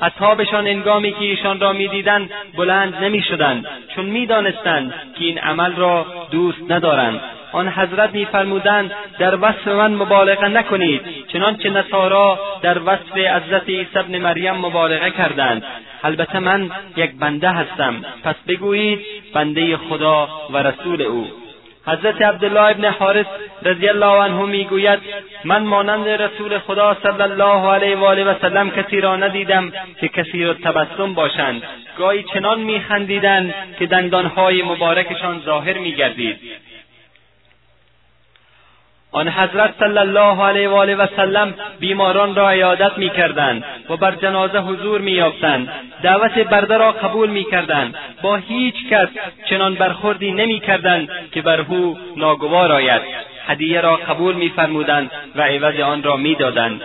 اصحابشان انگامی که ایشان را می‌دیدند بلند نمی‌شدند چون می‌دانستند که این عمل را دوست ندارند. آن حضرت میفرمودند در وصف من مبالغه نکنید. چنانچه نصارا در وصف حضرت عیسی ابن مریم مبالغه کردند. البته من یک بنده هستم پس بگویید بنده خدا و رسول او. حضرت عبدالله ابن حارث رضی الله عنه می‌گوید من مانند رسول خدا صلی الله علیه و آله و سلم کسی را ندیدم که کسی را تبسم باشند. گاهی چنان میخندیدند که دندانهای مبارکشان ظاهر میگردید. آن حضرت صلی الله علیه و آله و سلم بیماران را عیادت می‌کردند و بر جنازه حضور مییافتند. دعوت برده را قبول می‌کردند. با هیچ کس چنان برخوردی نمی‌کردند که بر او ناگوار آید. هدیه را قبول میفرمودند و عوض آن را می‌دادند.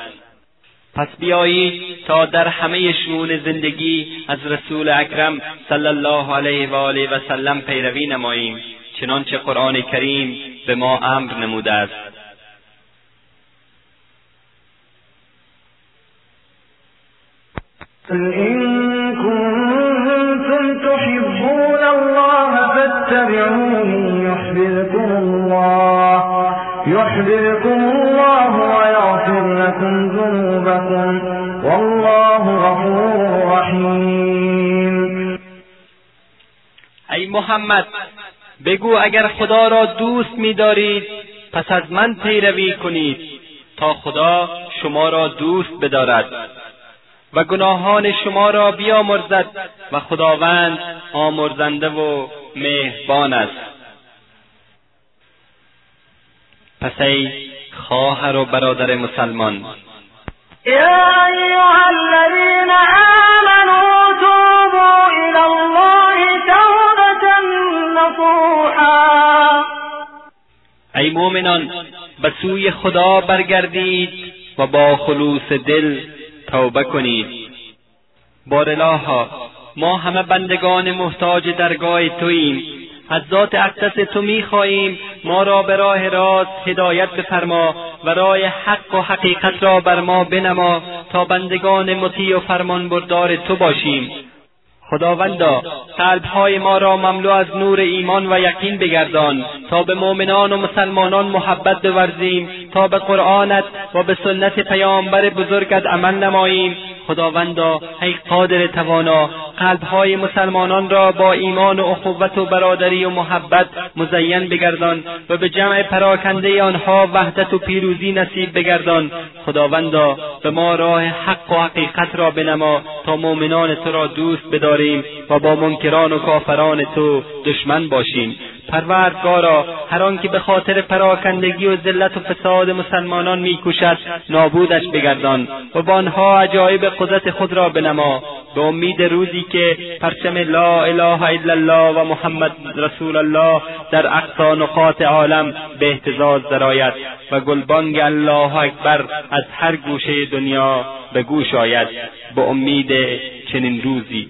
پس بیایید تا در همه شئون زندگی از رسول اکرم صلی الله علیه و آله و سلم پیروی نماییم. چنانچه قرآن کریم به ما امر نموده است. إن كنتم تحبون الله فاتبعوني يحببكم الله يحببكم الله ويغفر لكم ذنوبكم. والله غفور رحيم. ای محمد بگو اگر خدا را دوست می‌دارید پس از من پیروی کنید تا خدا شما را دوست بدارد. و گناهان شما را بیامرزد و خداوند آمرزنده و مهربان است. پس ای خواهر و برادر مسلمان. الذين آمنوا توبوا الله توبة نصوحا. ای مؤمنان به سوی خدا برگردید و با خلوص دل توبه کنید. بارالها ما همه بندگان محتاج درگاه توییم. از ذات اقدس تو می‌خواهیم ما را به راه راست هدایت بفرما و راه حق و حقیقت را بر ما بنما تا بندگان مطیع و فرمانبردار تو باشیم. خداوندا قلبهای ما را مملو از نور ایمان و یقین بگردان تا به مؤمنان و مسلمانان محبت بورزیم تا به قرآنت و به سنت پیامبر بزرگت عمل نماییم. خداوندا ای قادر توانا قلبهای مسلمانان را با ایمان و اخوت و برادری و محبت مزین بگردان و به جمع پراکنده آنها وحدت و پیروزی نصیب بگردان. خداوندا به ما راه حق و حقیقت را بنما تا مؤمنان تو را دوست بداریم و با منکران و کافران تو دشمن باشیم. پروردگارا هر آنکه به خاطر پراکندگی و ذلت و فساد مسلمانان میکوشد نابودش بگردان و با آنها عجایب قدرت خود را بنما. به امید روزی که پرچم لا اله الا الله و محمد رسول الله در اقصا نقاط عالم به اهتزاز درآید و گلبانگ الله اکبر از هر گوشه دنیا به گوش آید. به امید چنین روزی.